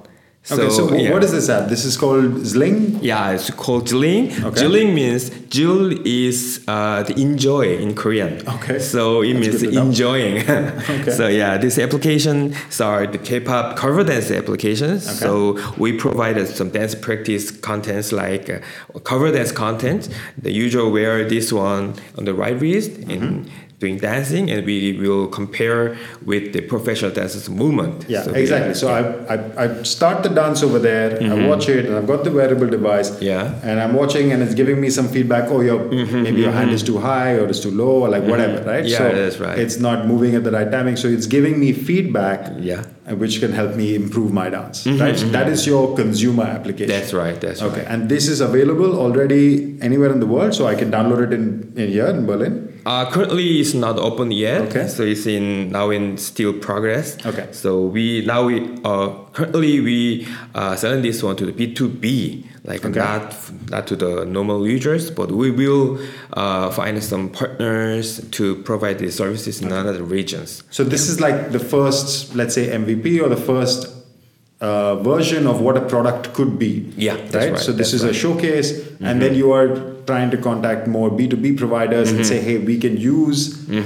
Okay, so yeah. what is this app? This is called Zling. Yeah, it's called Zling. Okay. Jiling means Jul is uh, the enjoy in Korean. Okay. So it That's means good to know. enjoying. <laughs> So yeah, this applications are the K-pop cover dance applications. Okay. So we provided some dance practice contents like uh, cover dance content. The usual wear this one on the right wrist Mm-hmm. in doing dancing, and we will compare with the professional dancers movement. Yeah, So exactly. So I, I, I start the dance over there, I watch it, and I've got the wearable device. Mm-hmm. Yeah. Mm-hmm, And I'm watching, and it's giving me some feedback. Oh, your maybe your hand is too high, or it's too low, or like whatever, right? Yeah, so that's right. It's not moving at the right timing, so it's giving me feedback. Yeah. Which can help me improve my dance, right? So that is your consumer application. That's right. That's Okay, right. and this is available already anywhere in the world, so I can download it in, in here in Berlin. Uh, currently, it's not open yet. Okay. So it's in now in still progress. Okay. So we now we uh, currently we uh, selling this one to the B two B, like Okay. not not to the normal users, but we will uh, find some partners to provide these services in other regions. So this is like the first, let's say, MVP or the first uh, version of what a product could be. Yeah, right. right, So this is a right. showcase, and then you are trying to contact more B two B providers and say, hey, we can use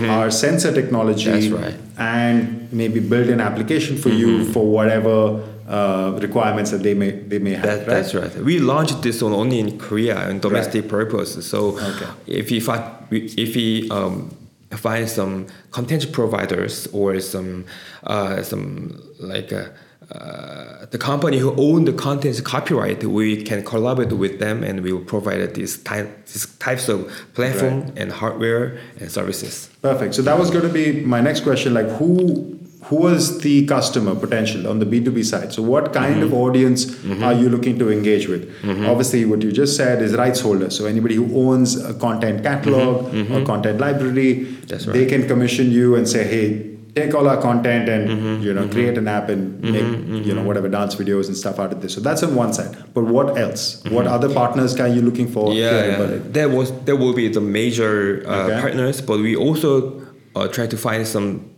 our sensor technology right. and maybe build an application for you for whatever uh, requirements that they may they may have. That, right? That's right. We launched this one only in Korea on domestic purpose. So Okay. if we find if we um, find some content providers or some uh, some like uh, uh, the company who own the content's copyright, we can collaborate with them and we will provide these, type, these types of platform and hardware and services. Perfect. So that was going to be my next question. Like, who who was the customer potential on the B two B side? So, what kind Mm-hmm. of audience are you looking to engage with? Obviously, what you just said is rights holders. So, anybody who owns a content catalog or content library, Mm-hmm. They can commission you and say, "Hey." Take all our content and Mm-hmm. you know create an app and make you know whatever dance videos and stuff out of this. So that's on one side. But what else? What other partners are you looking for Mm-hmm. yeah, yeah. That was there will be the major uh, Okay. partners but we also uh, try to find some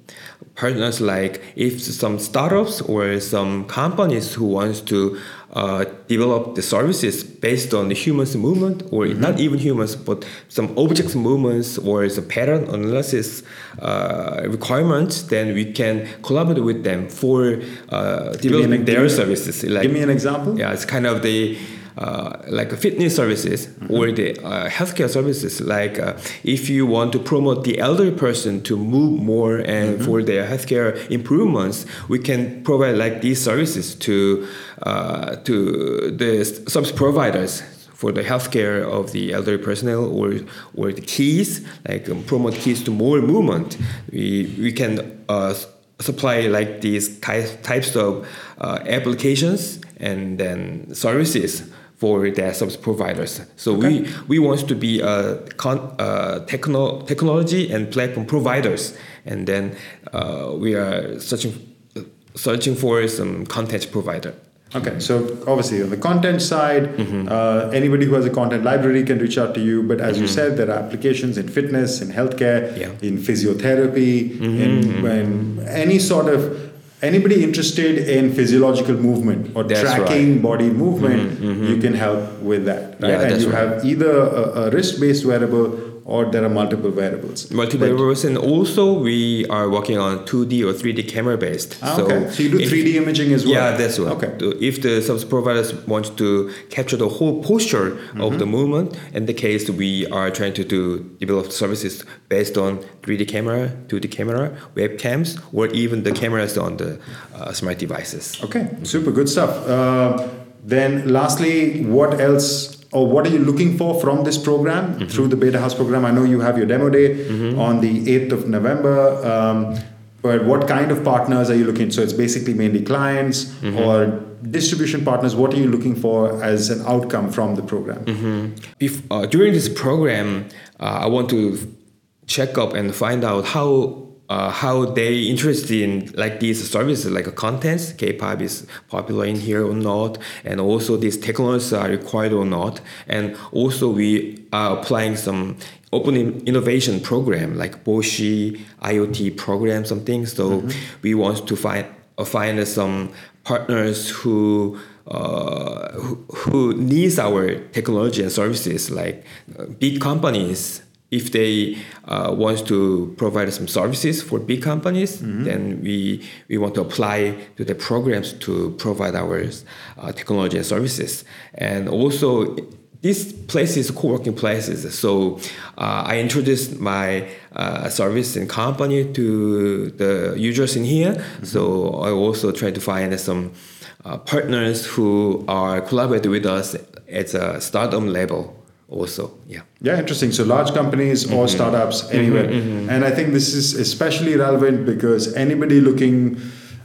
partners like if some startups or some companies who wants to uh, develop the services based on the humans movement or not even humans but some objects movements or some pattern analysis uh, requirements then we can collaborate with them for uh, developing their services like Give me an example. yeah, it's kind of the uh, like fitness services or the uh, healthcare services. Like uh, if you want to promote the elderly person to move more and for their healthcare improvements, we can provide like these services to uh, to the service providers for the healthcare of the elderly personnel or or the keys like um, promote keys to more movement. We we can uh, supply like these types of uh, applications and then services for their service providers. So we, we want to be a con- uh, techno- technology and platform providers, and then uh, we are searching searching for some content provider. Okay, so obviously on the content side, uh, anybody who has a content library can reach out to you. But as you said, there are applications in fitness, in healthcare, Yeah. in physiotherapy, in, in any sort of anybody interested in physiological movement or That's tracking body movement, mm-hmm, mm-hmm. you can help with that. Right? Yeah, and you right. have either a, a wrist-based wearable or there are multiple wearables. Multiple But- wearables, and also we are working on 2D or 3D camera based. Ah, okay, so you do if- 3D imaging as well. Yeah, that's right. Okay. So If the service providers want to capture the whole posture Mm-hmm. of the movement, in the case we are trying to do develop services based on 3D camera, 2D camera, webcams, or even the cameras on the uh, smart devices. Okay, super good stuff. Uh, then, lastly, what else or what are you looking for from this program Mm-hmm. through the Betahaus program? I know you have your demo day on the 8th of November. Um, but what kind of partners are you looking? So it's basically mainly clients Mm-hmm. or distribution partners. What are you looking for as an outcome from the program? Mm-hmm. Bef- uh, during this program, uh, I want to check up and find out how uh, how they interested in like these services like contents k-pop is popular in here or not and also these technologies are required or not. And also we are applying some opening innovation program like Bosch IoT program some things so we want to find uh, find some partners who uh, who, who needs our technology and services like uh, big companies if they uh, want to provide some services for big companies, then we we want to apply to the programs to provide our uh, technology and services. And also, these places co-working places. So uh, I introduced my uh, service and company to the users in here. So I also try to find some uh, partners who are collaborating with us at a startup level. Also, yeah. Yeah, interesting. So large companies or mm-hmm. startups mm-hmm. anywhere. Mm-hmm. And I think this is especially relevant because anybody looking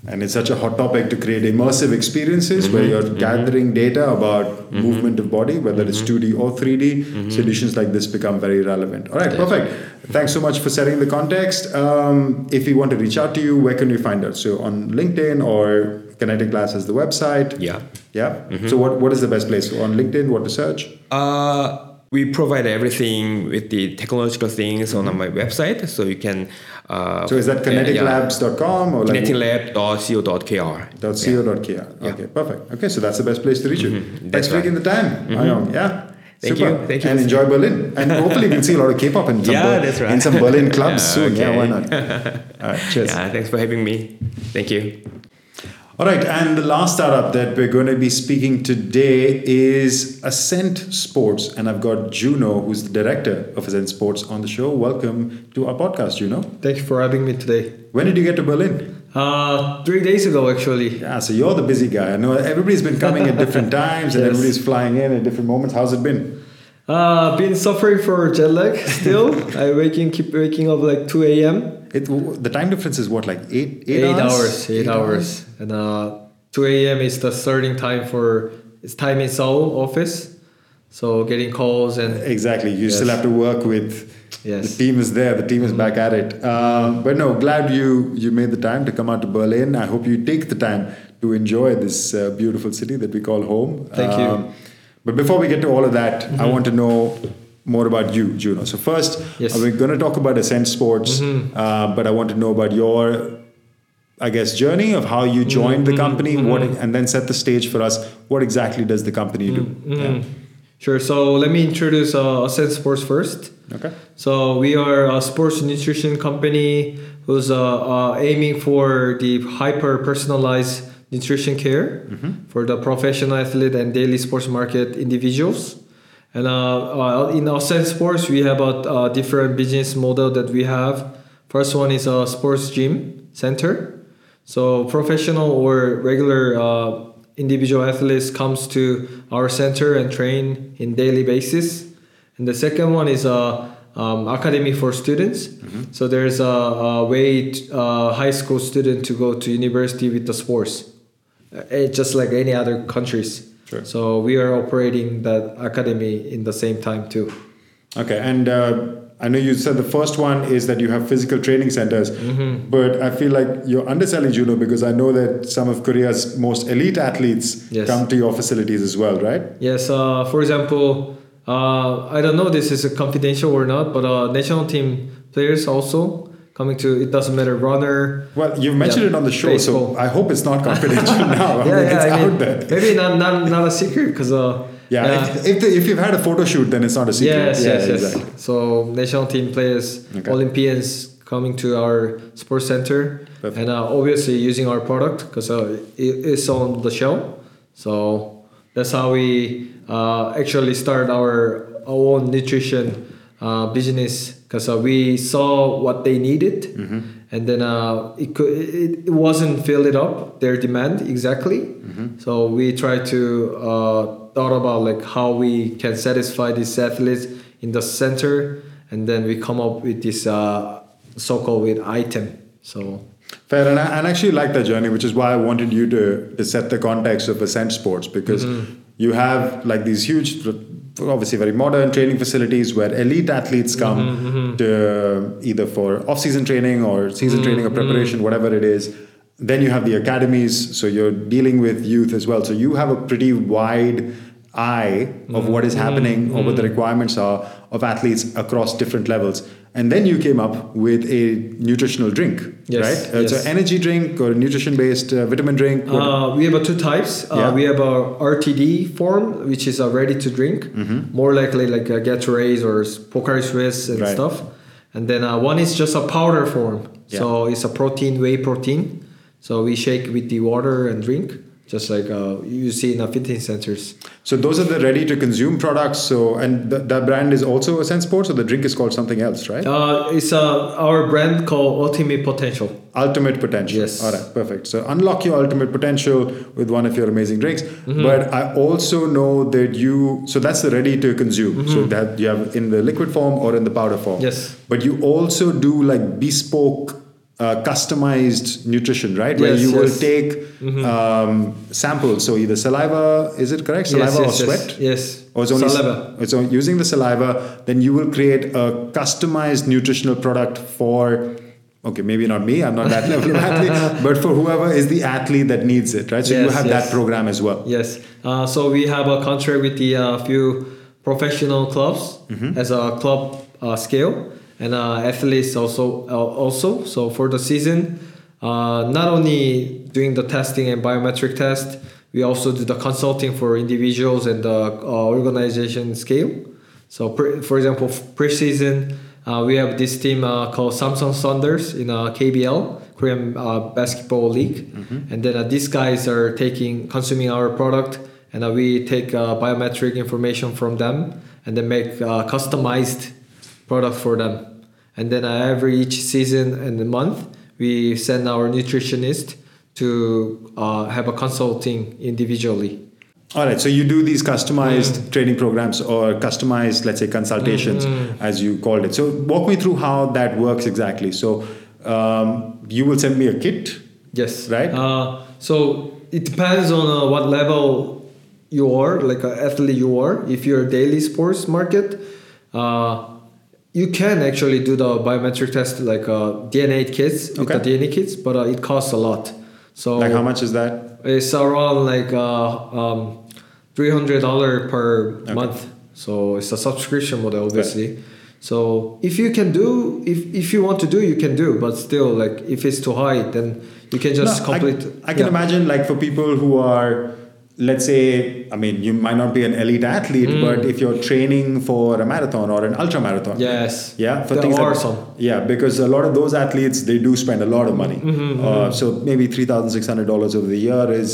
and it's such a hot topic to create immersive experiences where you're gathering data about movement of body, whether it's 2D or 3D, solutions like this become very relevant. All right, perfect. Thanks so much for setting the context. Um, if we want to reach out to you, where can we find us? So on LinkedIn or Kinetic Labs has the website. Yeah. Yeah. So what, what is the best place? So on LinkedIn, what to search? Uh, we provide everything with the technological things on my website, so you can. Uh, So is that yeah, yeah. kineticlabs.com or like kineticlab.co.kr. .co.kr. Okay, perfect. Okay, so that's the best place to reach you. Thanks Mm-hmm. That's for taking the time, Ayong. Yeah. Thank Super. you. Thank you. And enjoy Berlin. And hopefully we'll see a lot of K-pop in some, <laughs> Yeah, Ber- right. in some Berlin clubs <laughs> Yeah, soon. Yeah, why not? <laughs> All right, cheers. Yeah, thanks for having me. Thank you. All right, and the last startup that we're going to be speaking today is Ascent Sports, and I've got Juno, who's the director of Ascent Sports, on the show. Welcome to our podcast, Juno. Thank you for having me today. When did you get to Berlin? Uh, three days ago, actually. Yeah, so you're the busy guy. I know everybody's been coming at different <laughs> times, and everybody's flying in at different moments. How's it been? Uh, been suffering for jet lag still. <laughs> I waking, keep waking up like 2 a.m. It, the time difference is what, like eight, eight, Eight, hours? hours, eight, hours. And uh, 2 a.m. is the starting time for it's time in Seoul office. So getting calls and Exactly. You Yes. still have to work with. Yes. The team is there. The team is back at it. Um, but no, glad you you made the time to come out to Berlin. I hope you take the time to enjoy this uh, beautiful city that we call home. Thank you. Um, But before we get to all of that, I want to know more about you, Juno. So first, Yes. we're going to talk about Ascent Sports, uh, but I want to know about your, I guess, journey of how you joined the company, what, and then set the stage for us. What exactly does the company do? Yeah. Sure. So let me introduce uh, Ascent Sports first. Okay. So we are a sports nutrition company who's uh, uh, aiming for the hyper personalized nutrition care for the professional athlete and daily sports market individuals. And uh, uh, in Ascent Sports, we have a, uh different business model that we have. First one is a sports gym center. So professional or regular uh, individual athletes comes to our center and train in daily basis. And the second one is a um, academy for students. So there's a, a way uh, high school student to go to university with the sports, uh, eh, just like any other countries. Sure. So we are operating that academy in the same time too. Okay, and uh, I know you said the first one is that you have physical training centers, Mm-hmm. but I feel like you're underselling Juno because I know that some of Korea's most elite athletes Yes. come to your facilities as well, right? Yes, uh, for example, uh, I don't know this is a confidential or not, but uh, national team players also coming to it doesn't matter runner. Well, you've mentioned Yeah, it on the show, baseball. so I hope it's not confidential <laughs> now. I yeah, mean, yeah, it's I mean, maybe not not not a secret because uh, Yeah, if, if, the, if you've had a photo shoot, then it's not a secret. Yes, yeah, yes, yes. exactly. So national team players, Okay. Olympians coming to our sports center, Perfect. and uh, obviously using our product because uh, it, it's on the show. So that's how we uh, actually start our own nutrition uh, business because uh, we saw what they needed, Mm-hmm. and then uh, it, could, it, it wasn't filled it up their demand exactly. Mm-hmm. So we try to uh, thought about like how we can satisfy these athletes in the center, and then we come up with this uh, so-called with item. So Fair, and I, and actually like that journey, which is why I wanted you to, to set the context of Ascent Sports because Mm-hmm. you have like these huge obviously very modern training facilities where elite athletes come Mm-hmm, to either for off-season training or season Mm-hmm, training or preparation, whatever it is. Then you have the academies, so you're dealing with youth as well. So you have a pretty wide eye of what Mm-hmm, is happening or what the requirements are of athletes across different levels. And then you came up with a nutritional drink, Yes, right? Uh, It's yes. an energy drink or a nutrition-based uh, vitamin drink. Uh, we have uh, two types. Uh, Yeah. We have a RTD form, which is a ready to drink, more likely like a Gatorade or Pocari Sweat and Mm-hmm. Right. stuff. And then uh, one is just a powder form. yeah. So it's a protein, whey protein. So we shake with the water and drink, just like uh, you see in the fitness centers. So those are the ready to consume products. So and th- that brand is also Ascent Sports, or the drink is called something else, right? Uh, it's uh, our brand called Ultimate Potential. ultimate potential. Yes. All right, perfect. So unlock your ultimate potential with one of your amazing drinks. Mm-hmm. But I also know that you. So that's the ready to consume. So that you have in the liquid form or in the powder form. Mm-hmm. Yes. But you also do like bespoke. Uh, customized nutrition, right? Where Yes, you will yes. Mm-hmm. take um, samples. So either saliva, is it correct? Saliva yes, or sweat? Yes. Or it's only Saliva. It's on, using the saliva, then you will create a customized nutritional product for. Okay, maybe not me. I'm not that <laughs> level of athlete, but for whoever is the athlete that needs it, right? So you have that program as well. Yes. Uh, so we have a contract with the uh, few professional clubs Mm-hmm. as a club uh, scale and uh, athletes also uh, also. So for the season, uh, not only doing the testing and biometric test, we also do the consulting for individuals and the uh, organization scale. So pre- for example, preseason. Uh, we have this team uh, called Samsung Thunders in uh, KBL, Korean uh, Basketball League, and then uh, these guys are taking consuming our product, and uh, we take uh, biometric information from them, and then make uh, customized product for them. And then uh, every each season and the month, we send our nutritionist to uh, have a consulting individually. All right, so you do these customized training programs or customized, let's say, consultations, as you called it. So walk me through how that works exactly. So um, you will send me a kit, Yes. Right? Uh, so it depends on uh, what level you are, like an athlete you are. If you're a daily sports market, uh, you can actually do the biometric test like uh, DNA kits with the DNA kits, but uh, it costs a lot. So like how much is that? It's around like uh, um, three hundred dollar per month. So it's a subscription model, obviously. So if you can do, if if you want to do, you can do. But still, like if it's too high, then you can just No, I- complete. I, can yeah. imagine, like for people who are, let's say, I mean, you might not be an elite athlete, Mm. but if you're training for a marathon or an ultra marathon, Yes. yeah, for There things are like, some. yeah, because a lot of those athletes they do spend a lot of money. Mm-hmm, Uh, so maybe three thousand six hundred dollars over the year is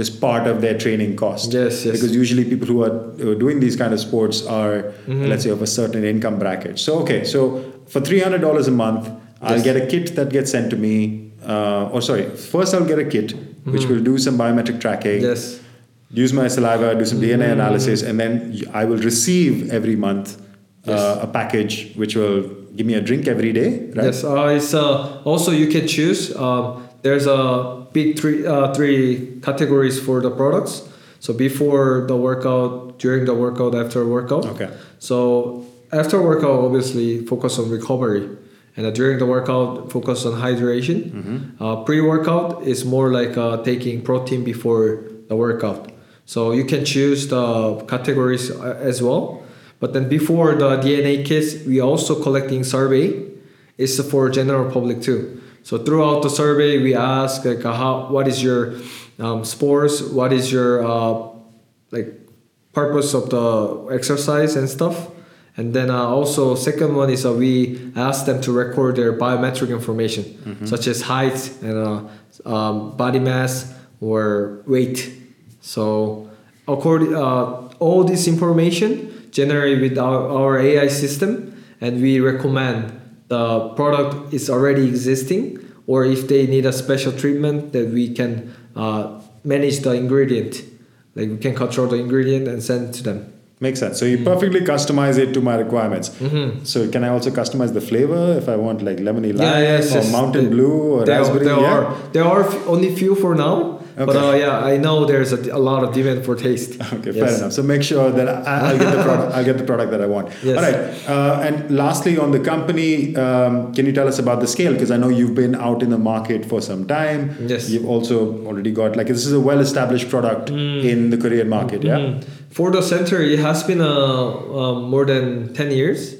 just part of their training cost. Yes, yes. Because usually people who are who are doing these kind of sports are, Mm-hmm. let's say, of a certain income bracket. So okay, so for three hundred dollars a month, I'll get a kit that gets sent to me. Uh, or sorry, first I'll get a kit which will do some biometric tracking Mm-hmm. Yes. Use my saliva, do some. DNA analysis, and then I will receive every month Yes. uh, a package which will give me a drink every day, right? Yes. Uh, it's uh, also you can choose. Um, there's a big three uh, three categories for the products. So before the workout, during the workout, after workout. Okay. So after workout, obviously focus on recovery, and uh, during the workout, focus on hydration. Mm-hmm. Uh, pre-workout is more like uh, taking protein before the workout. So you can choose the categories uh, as well. But then before the DNA kits, we also collecting survey. It's for general public too. So throughout the survey, we ask like uh, how what is your um, sports, what is your uh, like purpose of the exercise and stuff. And then uh, also second one is uh, we ask them to record their biometric information such as height and uh, um, body mass or weight. So according uh, all this information generated with our, our AI system and we recommend the product is already existing or if they need a special treatment that we can uh, manage the ingredient like we can control the ingredient and send to them Makes sense. So you Mm. perfectly customize it to my requirements. Mm-hmm. So can I also customize the flavor if I want like lemony lime yeah yes, or yes. mountain blue or there, raspberry? there yeah? are there are only few for now But uh, yeah, I know there's a, a lot of demand for taste. <laughs> Okay, Yes. fair enough. So make sure that I, I'll get the product. I'll get the product that I want. Yes. All right. Uh, and lastly, on the company, um, can you tell us about the scale? Because I know you've been out in the market for some time. Yes. You've also already got like this is a well-established product Mm. in the Korean market. Yeah. Mhm. For the center, it has been uh, um, more than 10 years.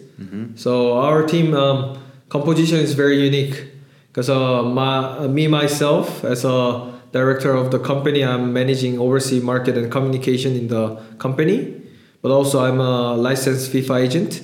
So our team um, composition is very unique because uh, my, me myself as a director of the company, I'm managing overseas market and communication in the company, but also I'm a licensed FIFA agent.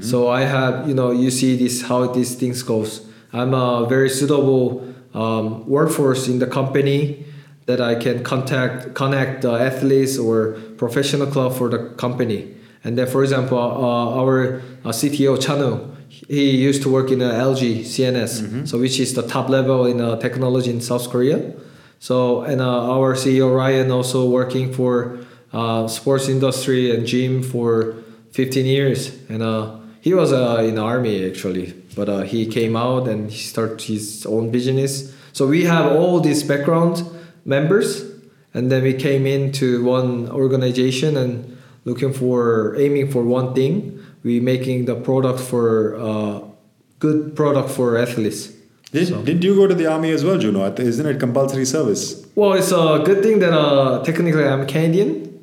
So I have you know you see this how these things goes. I'm a very suitable um, workforce in the company that I can contact connect the athletes or professional club for the company. And then, for example, uh, our uh, CTO Chanu, he used to work in uh, LG CNS, so which is the top level in uh, technology in South Korea. So and uh, our CEO Ryan also working for uh, sports industry and gym for 15 years, and uh, he was in the army actually, but he came out and he started his own business. So we have all these background members, and then we came into one organization and looking for aiming for one thing. We making the product for uh, good product for athletes. Did, So- did you go to the army as well, Juno? Isn't it compulsory service? Well, it's a good thing that uh, technically I'm Canadian,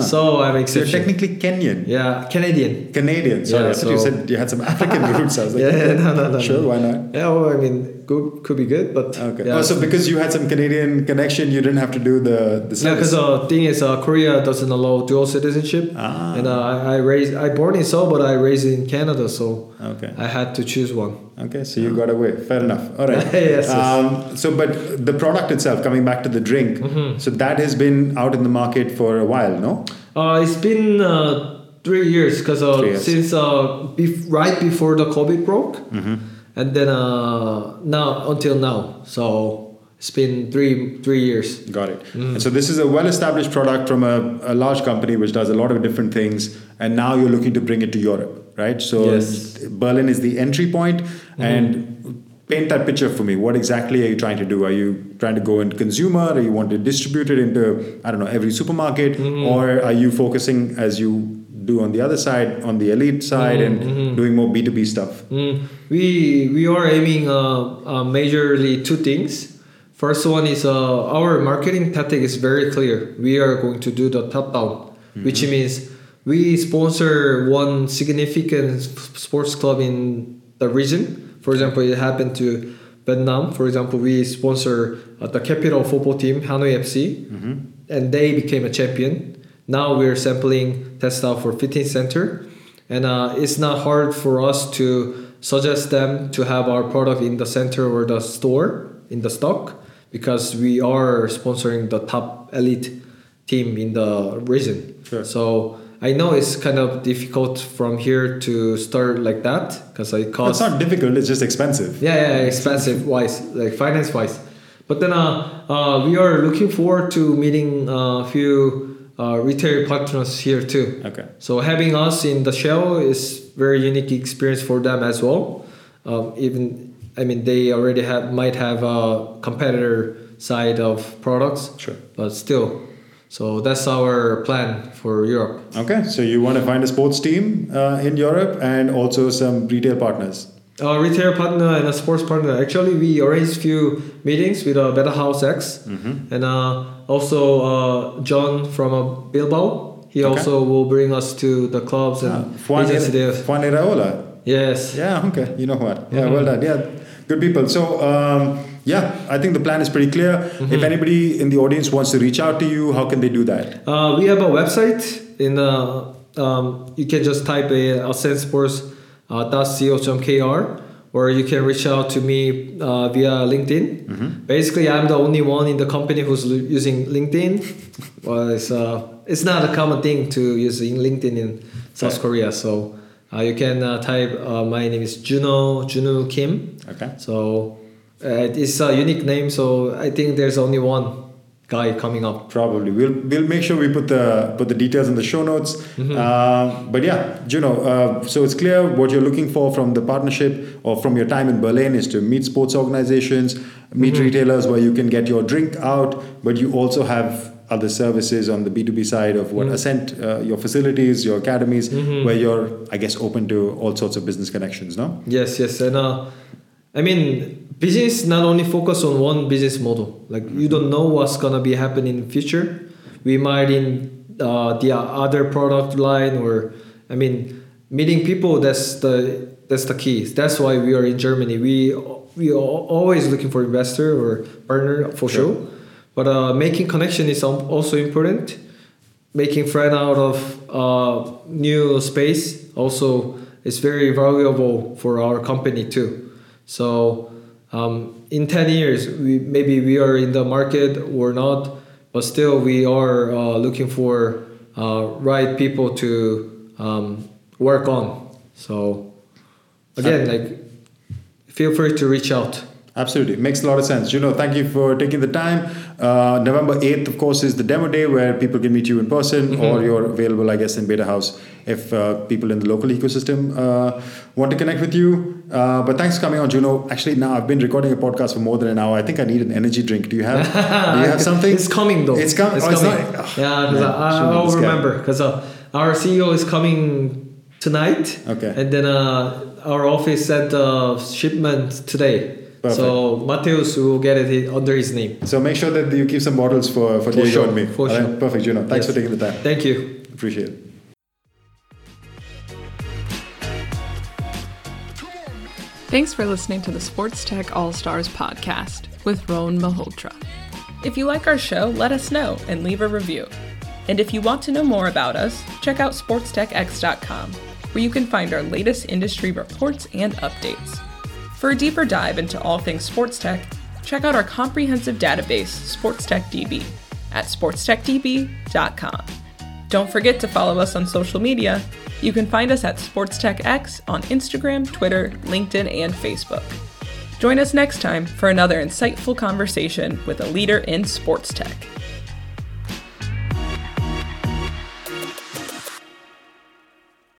so I'm So you're technically Kenyan. yeah, Canadian. Canadian. Sorry, Yeah, I thought you said you had some African <laughs> roots. I was like, Yeah, no, no, no, sure, no. why not? Yeah, well, I mean, good, could be good, but Okay. Yeah, oh, so because you had some Canadian connection, you didn't have to do the the Yeah, service. because the thing is, uh, Korea doesn't allow dual citizenship, Ah. and uh, I, I raised, I born in Seoul, but I raised in Canada, so Okay. I had to choose one. Okay, so you got away. Fair enough. All right. <laughs> Yes, yes. Um, so, but the product itself, coming back to the drink, Mm-hmm. so that has been out in the market for a while, no? Uh, it's been uh, three years because uh, since uh, bef- right before the COVID broke, Mm-hmm. and then uh, now until now, so it's been three three years. Got it. Mm. And so this is a well-established product from a, a large company which does a lot of different things, and now you're looking to bring it to Europe, right? So Yes. Mm-hmm. Berlin is the entry point, and paint that picture for me. What exactly are you trying to do? Are you trying to go into consumer, or you want to distribute it into I don't know every supermarket, Mm-hmm. or are you focusing as you do on the other side, on the elite side, and doing more B two B stuff? Mm, we we are aiming uh, uh, majorly two things. First one is uh, our marketing tactic is very clear. We are going to do the top down, which means we sponsor one significant sports club in the region. For example, it happened to Vietnam. For example, we sponsor uh, the capital football team Hanoi FC, and they became a champion. Now we're sampling test out for fitness center, and uh, it's not hard for us to suggest them to have our product in the center or the store in the stock because we are sponsoring the top elite team in the region. Sure. So I know it's kind of difficult from here to start like that because it costs. It's not difficult; it's just expensive. Yeah, yeah, expensive wise, like finance wise. But then uh, uh, we are looking forward to meeting a few uh, retail partners here too. Okay. So having us in the show is very unique experience for them as well. Um, even I mean they already have might have a competitor side of products. Sure. But still, so that's our plan for Europe. Okay, so you want to find a sports team uh, in Europe and also some retail partners. A retail partner and a sports partner. Actually, we arranged few meetings with uh, Better House X, and uh, also uh, John from uh, Bilbao. He Okay. also will bring us to the clubs and Juan. Juan Iraola. Yes. Yeah, okay, you know what? Yeah, Mm-hmm. well done. Yeah, good people. So, um, yeah, I think the plan is pretty clear. Mm-hmm. If anybody in the audience wants to reach out to you, how can they do that? Uh, we have a website. In the um, you can just type a sensports.co.kr or you can reach out to me uh, via LinkedIn. Basically, I'm the only one in the company who's l- using LinkedIn. <laughs> well, it's uh, it's not a common thing to use in LinkedIn in South. Korea. So uh, you can uh, type uh, my name is Juno Junwoo Kim. Okay. So uh, it's a unique name. So I think there's only one. guy coming up. Probably we'll we'll make sure we put the put the details in the show notes. Mm-hmm. Uh, but yeah, Juno. Uh, so it's clear what you're looking for from the partnership or from your time in Berlin is to meet sports organizations, meet Mm-hmm. retailers where you can get your drink out, but you also have other services on the B2B side of Mm-hmm. what Ascent, uh, your facilities, your academies, where you're, I guess, open to all sorts of business connections. No. Yes, yes, and uh, I mean, business not only focus on one business model. Like you don't know what's gonna be happening in future. We might in uh, the other product line, or I mean, meeting people. That's the that's the key. That's why we are in Germany. We we are always looking for investor or partner for Sure. sure. But uh, making connection is also important. Making friend out of uh, new space also is very valuable for our company too. So um, in 10 years, we, maybe we are in the market or not, but still we are uh, looking for uh, right people to um, work on. So again, like feel free to reach out. Absolutely. Makes a lot of sense. Juno, thank you for taking the time. Uh, November 8th, of course, is the demo day where people can meet you in person Mm-hmm. or you're available, I guess, in Betahaus if uh, people in the local ecosystem uh, want to connect with you. Uh, but thanks for coming on, Juno. Actually, now I've been recording a podcast for more than an hour. I think I need an energy drink. Do you have, <laughs> do you have something? It's coming though. It's, com- It's oh, coming. It's not, yeah, 'cause man, I, shouldn't I'll remember because uh, our CEO is coming tonight. Okay. And then uh, our office sent a shipment today. So Mateus will get it under his name. So make sure that you keep some bottles for, for, For Diego sure, and me. for All right? sure. Perfect, Juno. Thanks Yes. for taking the time. Thank you. Appreciate it. Thanks for listening to the Sports Tech All Stars podcast with Rohn Malhotra. If you like our show, let us know and leave a review. And if you want to know more about us, check out sportstechx.com, where you can find our latest industry reports and updates. For a deeper dive into all things sports tech, check out our comprehensive database, SportsTechDB, at sportstechdb.com. Don't forget to follow us on social media. You can find us at SportsTechX on Instagram, Twitter, LinkedIn, and Facebook. Join us next time for another insightful conversation with a leader in sports tech.